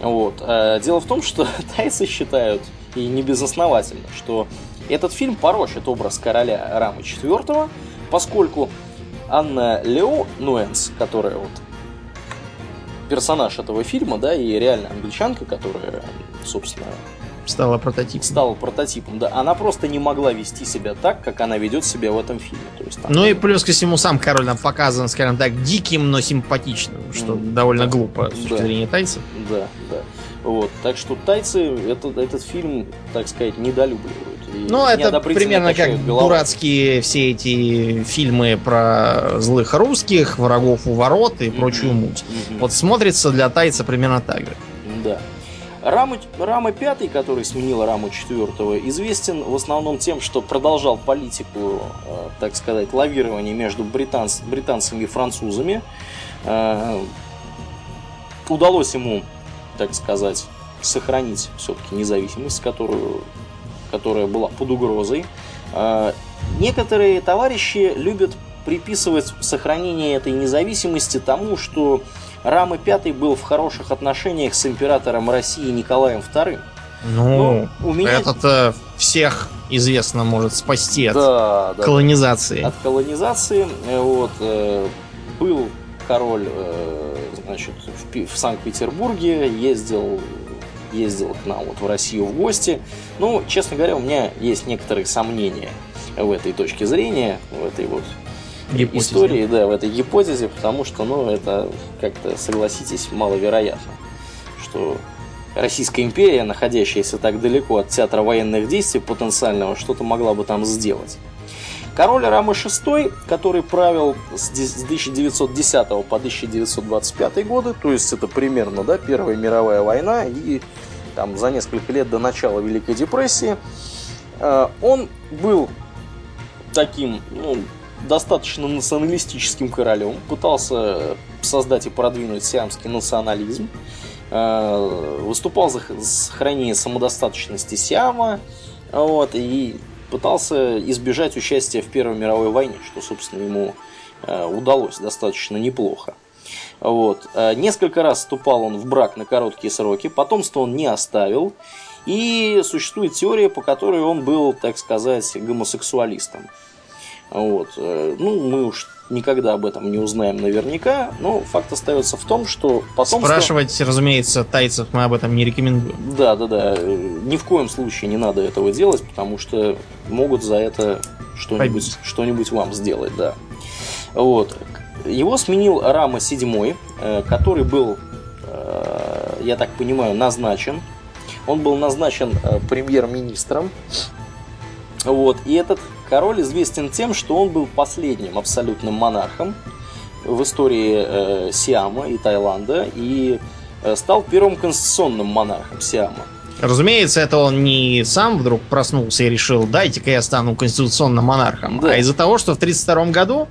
Вот. Дело в том, что <laughs> тайцы считают, и не безосновательно, что этот фильм порочит образ короля Рамы IV, поскольку Анна Лео Нуэнс, которая вот персонаж этого фильма, да, и реально англичанка, которая, собственно, стала прототипом. Стала прототипом, да. Она просто не могла вести себя так, как она ведет себя в этом фильме. То есть, там, ну и плюс ко всему сам король нам показан, скажем так, диким, но симпатичным, что mm, довольно да, глупо с точки да, зрения тайцев. Да, да. Вот. Так что тайцы этот, этот фильм, так сказать, недолюбливают. Ну, это примерно как дурацкие все эти фильмы про злых русских, врагов у ворот и mm-hmm. прочую муть. Mm-hmm. Вот смотрится для тайца примерно так же. Да. Рама, Рама 5, который сменил Раму 4, известен в основном тем, что продолжал политику, э, так сказать, лавирования между британц, британцами и французами. Э, удалось ему, так сказать, сохранить все-таки независимость, которую которая была под угрозой. А, некоторые товарищи любят приписывать сохранение этой независимости тому, что Рама V был в хороших отношениях с императором России Николаем II. Ну, у меня... это-то всех известно может спасти от да, колонизации. От колонизации. Вот, э, был король э, значит, в, в Санкт-Петербурге, ездил ездил к нам вот в Россию в гости. Ну, честно говоря, у меня есть некоторые сомнения в этой точке зрения, в этой вот гипотезе. истории, да, в этой гипотезе, потому что, ну, это как-то, согласитесь, маловероятно, что Российская империя, находящаяся так далеко от театра военных действий потенциального, что-то могла бы там сделать. Король Рама VI, который правил с 1910 по 1925 годы, то есть это примерно да, Первая мировая война и там, за несколько лет до начала Великой депрессии, э, он был таким ну, достаточно националистическим королем, пытался создать и продвинуть сиамский национализм, э, выступал за сохранение самодостаточности Сиама, вот, и пытался избежать участия в Первой мировой войне, что, собственно, ему э, удалось достаточно неплохо. Вот. Э, несколько раз вступал он в брак на короткие сроки, потомство он не оставил, и существует теория, по которой он был, так сказать, гомосексуалистом. Вот. Э, ну, мы уж никогда об этом не узнаем наверняка, но факт остается в том, что потом... Спрашивать, разумеется, тайцев мы об этом не рекомендуем. Да, да, да. Ни в коем случае не надо этого делать, потому что могут за это что-нибудь, что-нибудь вам сделать, да. Вот. Его сменил Рама VII, э, который был, э, я так понимаю, назначен. Он был назначен э, премьер-министром. Вот. И этот Король известен тем, что он был последним абсолютным монархом в истории э, Сиама и Таиланда и э, стал первым конституционным монархом Сиама. Разумеется, это он не сам вдруг проснулся и решил, дайте-ка я стану конституционным монархом, да. а из-за того, что в 1932 году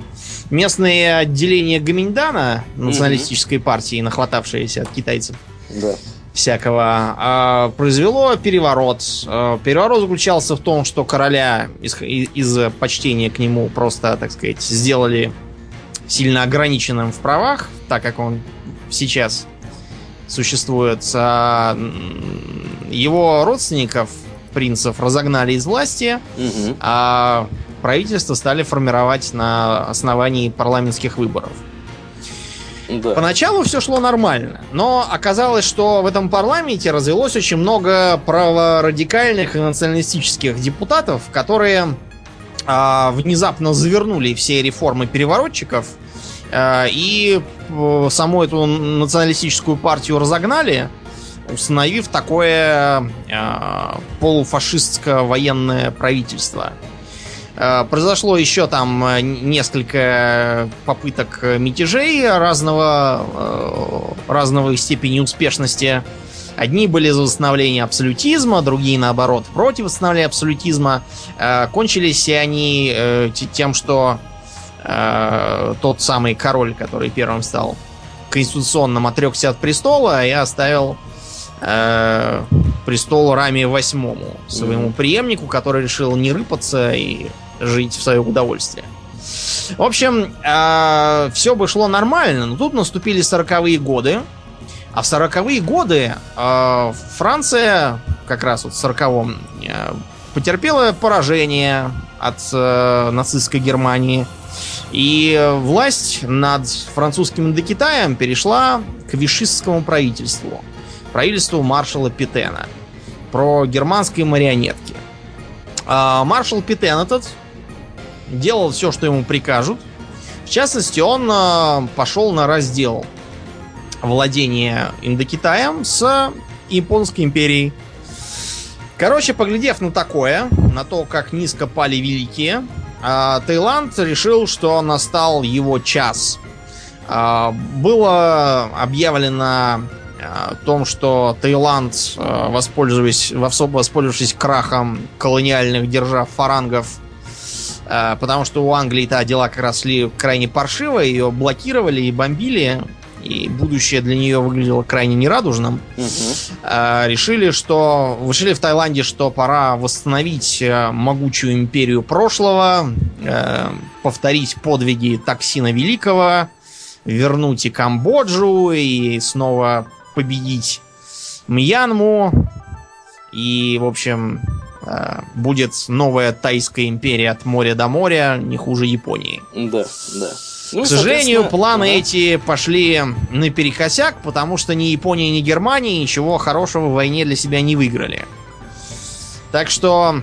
местные отделения Гаминьдана, националистической mm-hmm. партии, нахватавшиеся от китайцев, да всякого, а, произвело переворот. А, переворот заключался в том, что короля из, из почтения к нему просто, так сказать, сделали сильно ограниченным в правах, так как он сейчас существует. А его родственников, принцев, разогнали из власти, угу. а правительство стали формировать на основании парламентских выборов. Да. Поначалу все шло нормально, но оказалось, что в этом парламенте развелось очень много праворадикальных и националистических депутатов, которые э, внезапно завернули все реформы переворотчиков э, и э, саму эту националистическую партию разогнали, установив такое э, полуфашистское военное правительство. Э, произошло еще там э, несколько попыток мятежей разного, э, разного степени успешности. Одни были за восстановление абсолютизма, другие, наоборот, против восстановления абсолютизма. Кончились они тем, что тот самый король, который первым стал конституционным, отрекся от престола и оставил престол Раме восьмому, своему преемнику, который решил не рыпаться и жить в свое удовольствие. В общем, э, все бы шло нормально, но тут наступили сороковые годы. А в сороковые годы э, Франция, как раз вот в сороковом, э, потерпела поражение от э, нацистской Германии. И власть над французским Индокитаем перешла к вишистскому правительству. Правительству маршала Петена. про германские марионетки. А, маршал Питен этот делал все, что ему прикажут. В частности, он а, пошел на раздел владения Индокитаем с Японской империей. Короче, поглядев на такое, на то, как низко пали великие, а, Таиланд решил, что настал его час. А, было объявлено о том, что Таиланд, воспользовавшись, воспользовавшись крахом колониальных держав фарангов, потому что у Англии-то дела как раз шли крайне паршиво, ее блокировали и бомбили, и будущее для нее выглядело крайне нерадужным, угу. решили, что решили в Таиланде, что пора восстановить э, могучую империю прошлого, э, повторить подвиги Таксина Великого, вернуть и Камбоджу, и снова победить Мьянму. И, в общем, будет новая Тайская империя от моря до моря, не хуже Японии. Да, да. Ну, К сожалению, планы ага. эти пошли наперекосяк, потому что ни Япония, ни Германия ничего хорошего в войне для себя не выиграли. Так что,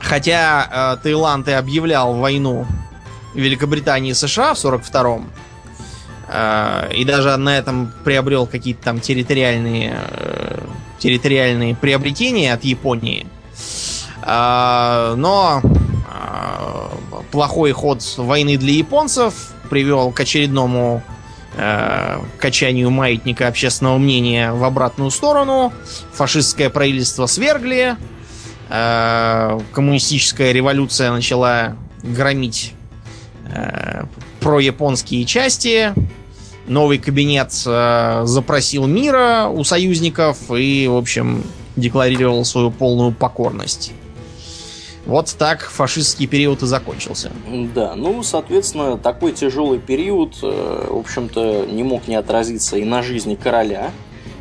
хотя э, Таиланд и объявлял войну Великобритании и США в 42-м, э, и даже на этом приобрел какие-то там территориальные, э, территориальные приобретения от Японии, э, но э, плохой ход войны для японцев привел к очередному э, качанию маятника общественного мнения в обратную сторону. Фашистское правительство свергли. Э, коммунистическая революция начала громить э, прояпонские части. Новый кабинет запросил мира у союзников и, в общем, декларировал свою полную покорность. Вот так фашистский период и закончился. Да, ну, соответственно, такой тяжелый период, э, в общем-то, не мог не отразиться и на жизни короля,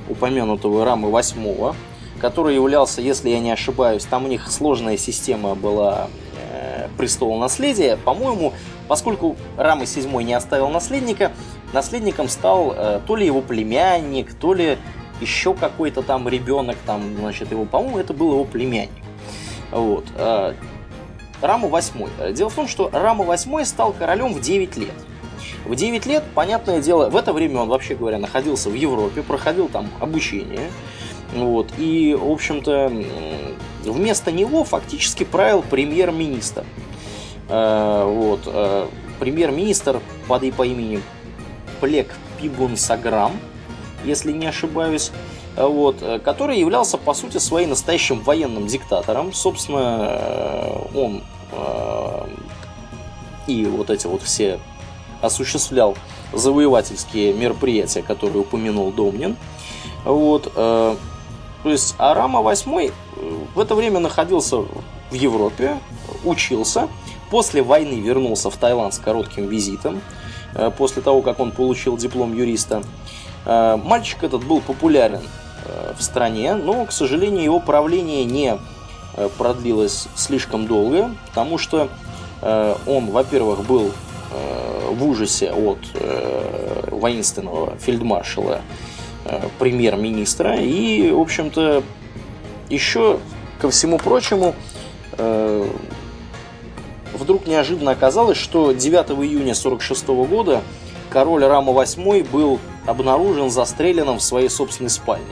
упомянутого Рамы VIII, который являлся, если я не ошибаюсь, там у них сложная система была э, престола наследия. По-моему, поскольку Рамы VII не оставил наследника, наследником стал э, то ли его племянник, то ли еще какой-то там ребенок, там, значит, его, по-моему, это был его племянник. Вот. Э, Рама 8. Дело в том, что Рама 8 стал королем в 9 лет. В 9 лет, понятное дело, в это время он, вообще говоря, находился в Европе, проходил там обучение. Вот, и, в общем-то, вместо него фактически правил премьер-министр. Э, вот, э, премьер-министр по, по имени Плек Пигун Саграм, если не ошибаюсь вот, э, который являлся, по сути, своим настоящим военным диктатором. Собственно, э, он э, и вот эти вот все осуществлял завоевательские мероприятия, которые упомянул Домнин. Вот, то есть Арама VIII в это время находился в Европе, учился, после войны вернулся в Таиланд с коротким визитом, после того, как он получил диплом юриста. Мальчик этот был популярен Э, в стране, но, к сожалению, его правление не э, продлилось слишком долго, потому что э, он, во-первых, был в ужасе от воинственного фельдмаршала премьер-министра и, в общем-то, еще ко всему прочему, вдруг неожиданно оказалось, что 9 июня 1946 года король Рама VIII был обнаружен застреленным в своей собственной спальне.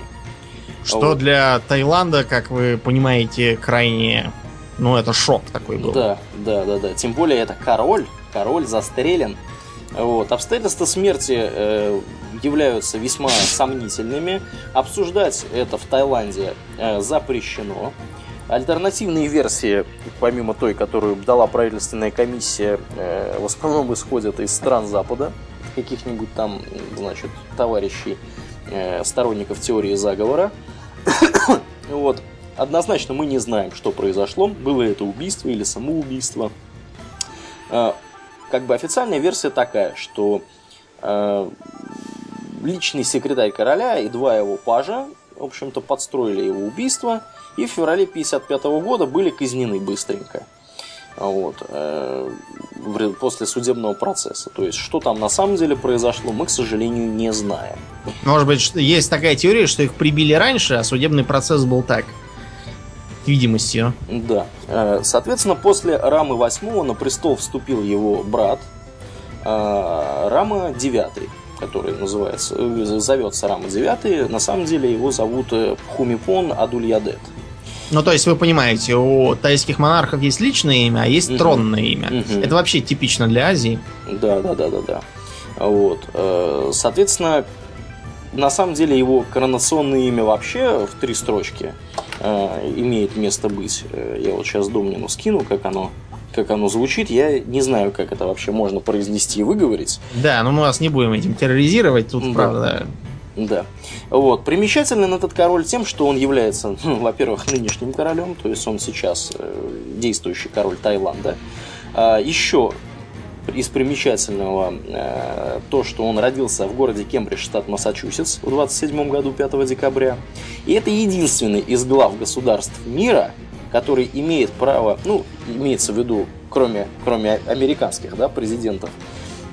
Что вот. для Таиланда, как вы понимаете, крайне... Ну, это шок такой был. Да, да, да, да. Тем более это король, король застрелен. Вот. Обстоятельства смерти э, являются весьма сомнительными. Обсуждать это в Таиланде э, запрещено. Альтернативные версии, помимо той, которую дала правительственная комиссия, э, в основном исходят из стран Запада, каких-нибудь там, значит, товарищей, э, сторонников теории заговора. Вот. Однозначно мы не знаем, что произошло, было это убийство или самоубийство. Э, как бы официальная версия такая, что э, личный секретарь короля и два его пажа, в общем-то, подстроили его убийство, и в феврале 55 года были казнены быстренько. Вот, э, после судебного процесса. То есть, что там на самом деле произошло, мы, к сожалению, не знаем. Может быть, есть такая теория, что их прибили раньше, а судебный процесс был так. видимостью. Да. Э, Соответственно, после Рамы 8 на престол вступил его брат э, Рама 9, который называется, зовется Рама 9. На самом деле его зовут Пхумипон Адульядет. Ну, то есть вы понимаете, у тайских монархов есть личное имя, а есть Мгм. тронное имя. Мгм. Это вообще типично для Азии. Да, да, да, да, да. Вот. э, Соответственно, на самом деле его коронационное имя вообще в три строчки э, имеет место быть. Э, Я вот сейчас Домнину скину, как оно, как оно звучит. Я не знаю, как это вообще можно произнести и выговорить. Да, но мы вас не будем этим терроризировать, тут, Да. правда. Да. Вот. Примечателен этот король тем, что он является, ну, <laughs> во-первых, нынешним королем, то есть он сейчас э, действующий король Таиланда. А, еще из примечательного э, то, что он родился в городе Кембридж, штат Массачусетс, в 27 году, 5 декабря. И это единственный из глав государств мира, который имеет право, ну, имеется в виду, кроме, кроме американских да, президентов,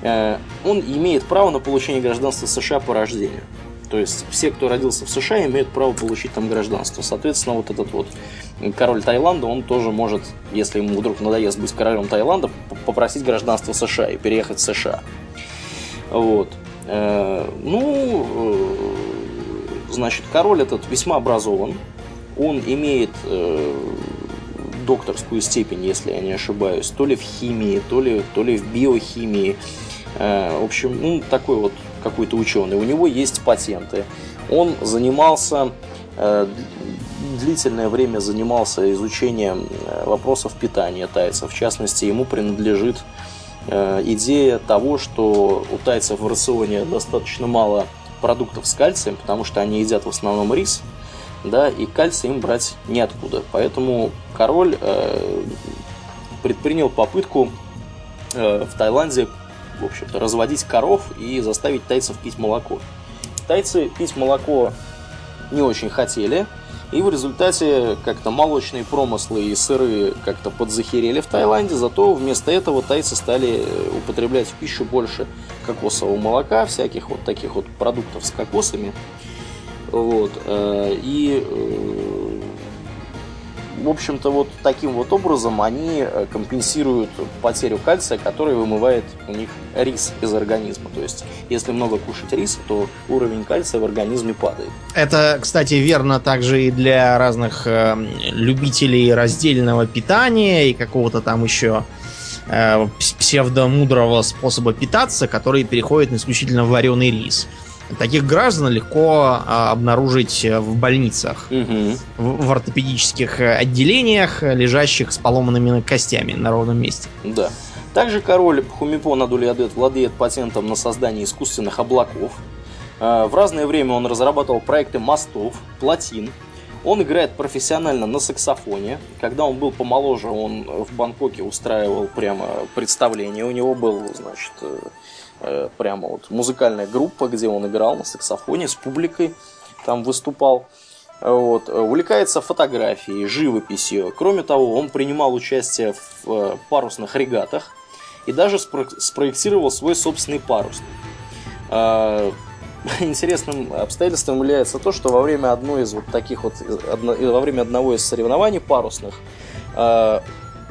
э, он имеет право на получение гражданства США по рождению. То есть все, кто родился в США, имеют право получить там гражданство. Соответственно, вот этот вот король Таиланда, он тоже может, если ему вдруг надоест быть королем Таиланда, попросить гражданство США и переехать в США. Вот. Э, Ну, э, значит, король этот весьма образован. Он имеет э, докторскую степень, если я не ошибаюсь, то ли в химии, то ли, то ли в биохимии. В общем, ну, такой вот какой-то ученый. У него есть патенты. Он занимался э, длительное время занимался изучением э, вопросов питания тайцев. В частности, ему принадлежит э, идея того, что у тайцев в рационе достаточно мало продуктов с кальцием, потому что они едят в основном рис, да, и кальций им брать неоткуда. Поэтому король предпринял попытку в Таиланде, в общем-то, разводить коров и заставить тайцев пить молоко. Тайцы пить молоко не очень хотели, и в результате как-то молочные промыслы и сыры как-то подзахерели в Таиланде, зато вместо этого тайцы стали э, употреблять в пищу больше кокосового молока, всяких вот таких вот продуктов с кокосами. Вот. э, И, э, в общем-то, вот таким вот образом они э, компенсируют потерю кальция, который вымывает у них рис из организма. То есть, если много кушать риса, то уровень кальция в организме падает. Это, кстати, верно также и для разных э, любителей раздельного питания и какого-то там еще э, пс- псевдомудрого способа питаться, который переходит исключительно вареный рис. Таких граждан легко а, обнаружить э, в больницах, Мгм. в, в ортопедических э, отделениях, э, лежащих с поломанными костями на ровном месте. Да. Также король Хумипон Адулиадет владеет патентом на создание искусственных облаков. В разное время он разрабатывал проекты мостов, плотин. Он играет профессионально на саксофоне. Когда он был помоложе, он в Бангкоке устраивал прямо представление. У него был, значит, прямо вот музыкальная группа, где он играл на саксофоне с публикой, там выступал. Вот. Увлекается фотографией, живописью. Кроме того, он принимал участие в э, парусных регатах и даже спро- спроектировал свой собственный парусник. А, <laughs> Интересным обстоятельством является то, что во время одной из вот таких вот одно- во время одного из соревнований парусных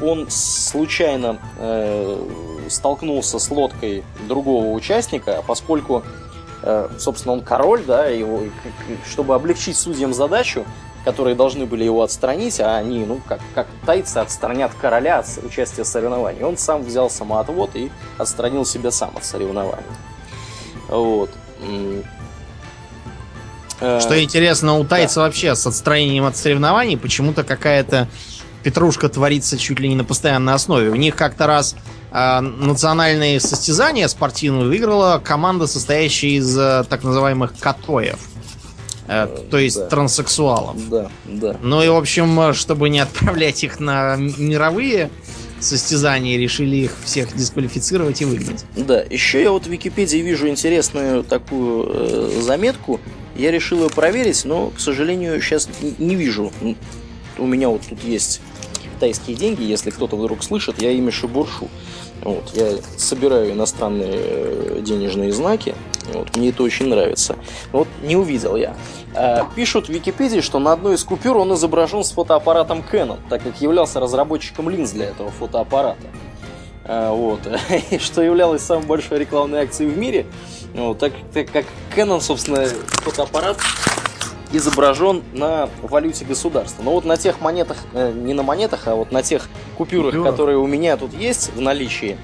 он случайно э, столкнулся с лодкой другого участника, поскольку э, собственно, он король, да, его, чтобы облегчить судьям задачу, которые должны были его отстранить, а они, ну, как, как тайцы отстранят короля от участия в соревновании. Он сам взял самоотвод и отстранил себя сам от соревнований. Вот. Э, Что интересно, у тайца вообще с отстранением от соревнований почему-то какая-то петрушка творится чуть ли не на постоянной основе. У них как-то раз э, национальные состязания спортивные выиграла команда, состоящая из э, так называемых катоев. Э, то есть да. транссексуалов. Да, да. Ну и, в общем, э, чтобы не отправлять их на мировые состязания, решили их всех дисквалифицировать и выгнать. Да, еще я вот в Википедии вижу интересную такую э, заметку. Я решил ее проверить, но, к сожалению, сейчас не вижу. У меня вот тут есть тайские деньги, если кто-то вдруг слышит, я ими шибуршу. Вот, я собираю иностранные э, денежные знаки. Вот, мне это очень нравится. Вот не увидел я. Э, Пишут в Википедии, что на одной из купюр он изображен с фотоаппаратом Canon, так как являлся разработчиком линз для этого фотоаппарата. Э, Вот. <laughs> Что являлось самой большой рекламной акцией в мире, вот, так, так как Canon, собственно, фотоаппарат изображен на валюте государства. Но вот на тех монетах, э, не на монетах, а вот на тех купюрах, Купюрах. которые у меня тут есть в наличии,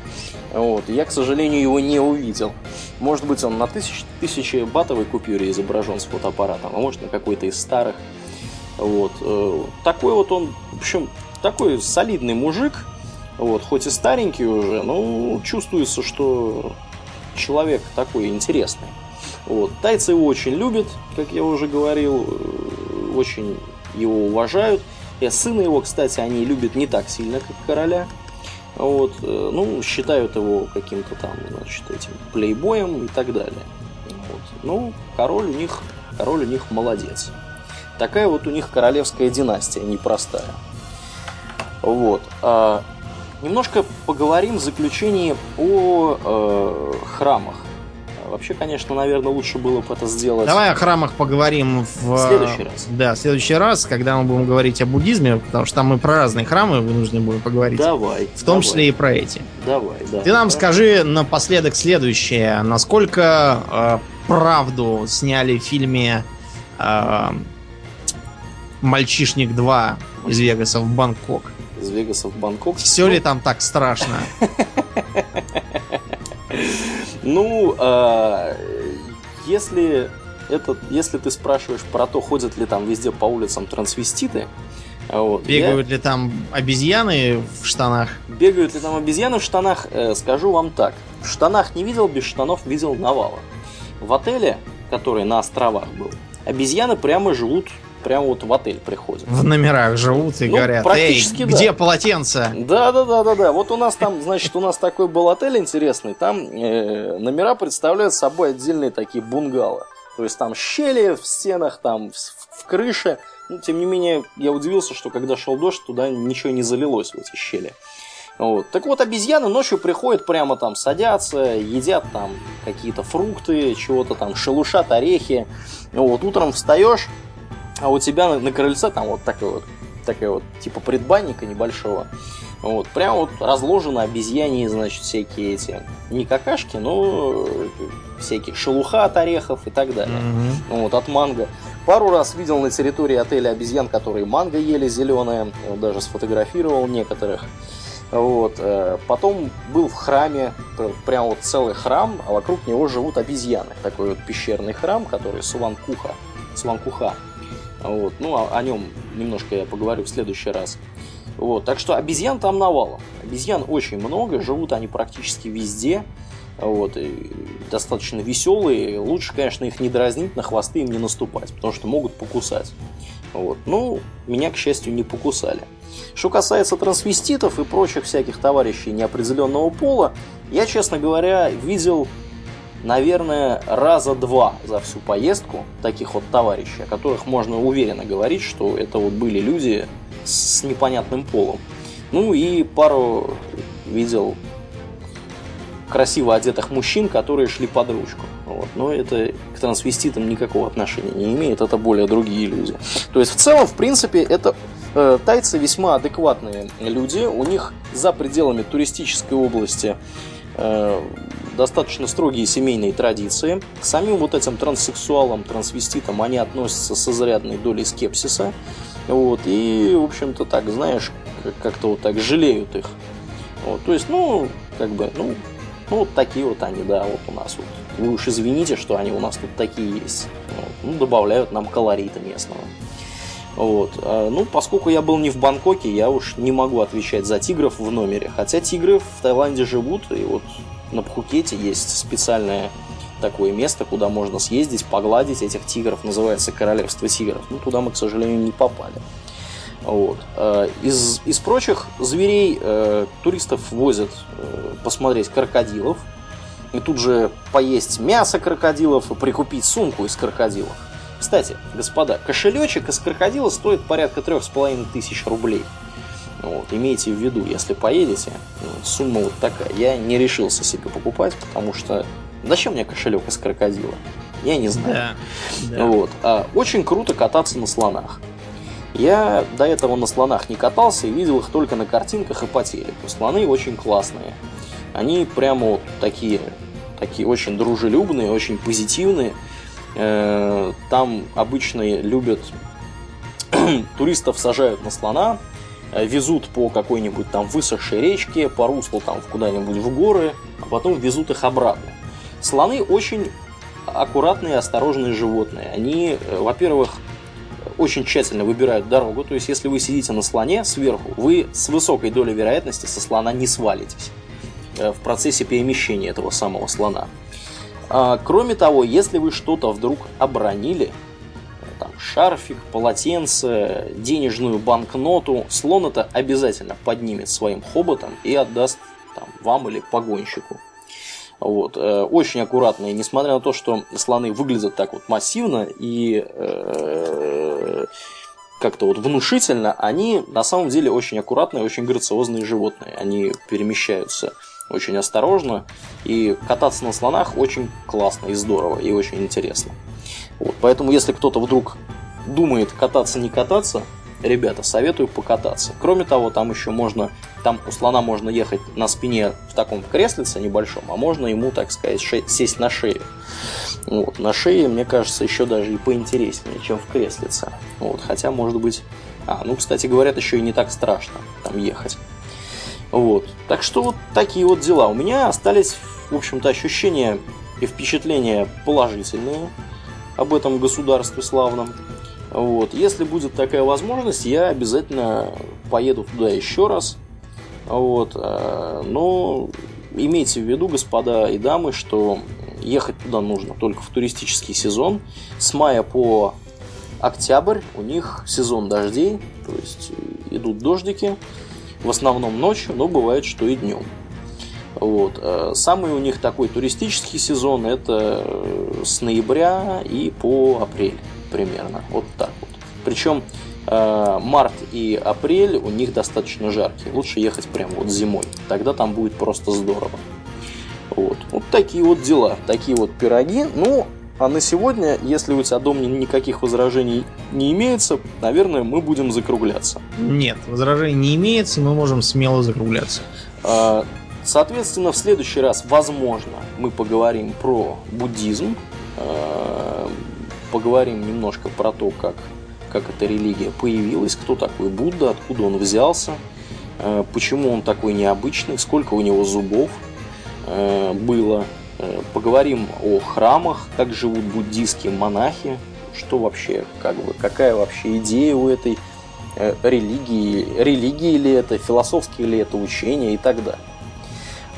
вот, я, к сожалению, его не увидел. Может быть, он на тысяч, тысячи батовой купюре изображен с фотоаппаратом, а может на какой-то из старых. Вот. э, Такой вот он, в общем, такой солидный мужик, вот, хоть и старенький уже, но чувствуется, что человек такой интересный. Вот. Тайцы его очень любят, как я уже говорил, э, очень его уважают. И сына его, кстати, они любят не так сильно, как короля. Вот, э, ну, считают его каким-то там, значит, этим плейбоем и так далее. Вот. Ну, король у них, король у них молодец. Такая вот у них королевская династия, непростая. Вот. А, немножко поговорим в заключении о э, храмах. Вообще, конечно, наверное, лучше было бы это сделать. Давай о храмах поговорим в... Следующий раз. Да, в следующий раз, когда мы будем говорить о буддизме, потому что там мы про разные храмы вынуждены будем поговорить. Давай. В том давай, числе и про эти. Давай, да. Ты нам Да. скажи напоследок следующее. Насколько э, правду сняли в фильме э, «Мальчишник 2» из Вегаса в Бангкок? Из Вегаса в Бангкок. Все ли там так страшно? <laughs> Ну, а, если это, если ты спрашиваешь про то, ходят ли там везде по улицам трансвеститы, а вот, я- Бегают ли там обезьяны в штанах? бегают ли там обезьяны в штанах, э, скажу вам так. В штанах не видел, без штанов видел навала. В отеле, который на островах был, обезьяны прямо живут, прямо вот в отель приходят. В номерах живут и Ну, говорят, эй, практически да. где полотенце? Да, да, да, да, да. Вот у нас там, значит, у нас такой был отель интересный. Там э, номера представляют собой отдельные такие бунгало. То есть там щели в стенах, там в, в крыше. Ну, тем не менее, я удивился, что когда шел дождь, туда ничего не залилось в эти щели. Вот. Так вот, обезьяны ночью приходят, прямо там садятся, едят там какие-то фрукты, чего-то там, шелушат орехи. Вот, утром встаешь, а у тебя на, на крыльце там вот такой вот, такая вот, типа предбанника небольшого. Вот, прям вот разложены обезьяне, значит, всякие эти, не какашки, но э, всякие шелуха от орехов и так далее. Мгм. Вот, от манго. Пару раз видел на территории отеля обезьян, которые манго ели зеленые, вот, даже сфотографировал некоторых. Вот. э, Потом был в храме, прям вот целый храм, а вокруг него живут обезьяны. Такой вот пещерный храм, который Суванкуха. Суванкуха. Вот. Ну, о, о нем немножко я поговорю в следующий раз. Вот. Так что обезьян там навалом. Обезьян очень много, живут они практически везде. Вот, и достаточно веселые. Лучше, конечно, их не дразнить, на хвосты им не наступать, потому что могут покусать. Вот. Ну, меня, к счастью, не покусали. Что касается трансвеститов и прочих всяких товарищей неопределенного пола, я, честно говоря, видел, наверное, раза два за всю поездку таких вот товарищей, о которых можно уверенно говорить, что это вот были люди с непонятным полом. Ну и пару видел красиво одетых мужчин, которые шли под ручку. Вот. Но это к трансвеститам никакого отношения не имеет, это более другие люди. То есть в целом, в принципе, это э, тайцы весьма адекватные люди. У них за пределами туристической области э, достаточно строгие семейные традиции. К самим вот этим транссексуалам, трансвеститам они относятся с изрядной долей скепсиса. Вот, и, в общем-то, так, знаешь, как- как-то вот так жалеют их. Вот, то есть, ну, как бы, ну, ну, вот такие вот они, да, вот у нас вот. Вы уж извините, что они у нас тут такие есть. Вот. Ну, добавляют нам колорита местного. Вот. А, Ну, поскольку я был не в Бангкоке, я уж не могу отвечать за тигров в номере. Хотя тигры в Таиланде живут, и вот на Пхукете есть специальное такое место, куда можно съездить, погладить этих тигров, называется Королевство тигров. Ну, туда мы, к сожалению, не попали. Вот. Э, Из, из прочих зверей э, туристов возят э, посмотреть крокодилов, и тут же поесть мясо крокодилов и прикупить сумку из крокодилов. Кстати, господа, кошелечек из крокодила стоит порядка трех с половиной тысяч рублей. Вот, имейте в виду, если поедете, ну, сумма вот такая. Я не решился себе покупать, потому что зачем мне кошелек из крокодила? Я не знаю. Да. Вот. А, очень круто кататься на слонах. Я до этого на слонах не катался и видел их только на картинках и по телеку. Слоны очень классные. Они прямо вот такие, такие очень дружелюбные, очень позитивные. Э, Там обычно любят <clears throat> туристов сажают на слона, везут по какой-нибудь там высохшей речке, по руслу там куда-нибудь в горы, а потом везут их обратно. Слоны очень аккуратные осторожные животные. Они, э, во-первых, очень тщательно выбирают дорогу, то есть если вы сидите на слоне сверху, вы с высокой долей вероятности со слона не свалитесь э, в процессе перемещения этого самого слона. А, Кроме того, если вы что-то вдруг обронили, там, шарфик, полотенце, денежную банкноту, слон это обязательно поднимет своим хоботом и отдаст там, вам или погонщику. Вот. э, Очень аккуратные, несмотря на то, что слоны выглядят так вот массивно и э, как-то вот внушительно, они на самом деле очень аккуратные, очень грациозные животные. Они перемещаются очень осторожно, и кататься на слонах очень классно и здорово, и очень интересно. Вот, поэтому, если кто-то вдруг думает кататься, не кататься, ребята, советую покататься. Кроме того, там еще можно, там у слона можно ехать на спине в таком креслице небольшом, а можно ему, так сказать, ше- сесть на шею. Вот, на шее, мне кажется, еще даже и поинтереснее, чем в креслице. Вот, хотя, может быть... А, ну, кстати, говорят, еще и не так страшно там ехать. Вот. Так что вот такие вот дела. У меня остались, в общем-то, ощущения и впечатления положительные об этом государстве славном. Вот. Если будет такая возможность, я обязательно поеду туда еще раз. Вот. э, Но имейте в виду, господа и дамы, что ехать туда нужно только в туристический сезон. С мая по октябрь у них сезон дождей, то есть идут дождики, в основном ночью, но бывает, что и днем. Вот. э, Самый у них такой туристический сезон это э, с ноября и по апрель примерно. Вот так вот. Причем э, март и апрель у них достаточно жаркие. Лучше ехать прямо вот зимой. Тогда там будет просто здорово. Вот. Вот такие вот дела, такие вот пироги. Ну, а на сегодня, если у тебя дом никаких возражений не имеется, наверное, мы будем закругляться. Нет, возражений не имеется, мы можем смело закругляться. А, Соответственно, в следующий раз, возможно, мы поговорим про буддизм, а, поговорим немножко про то, как, как эта религия появилась, кто такой Будда, откуда он взялся, а, почему он такой необычный, сколько у него зубов а, было. Поговорим о храмах, как живут буддийские монахи, что вообще, как бы, какая вообще идея у этой э, религии, религии ли это, философские ли это учения и так далее.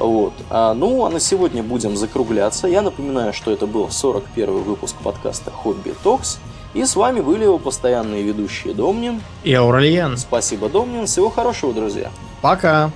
Вот. А, ну, а на сегодня будем закругляться. Я напоминаю, что это был 41 выпуск подкаста Хобби Токс. И с вами были его постоянные ведущие Домнин. И Аурельян. Спасибо, Домнин. Всего хорошего, друзья. Пока.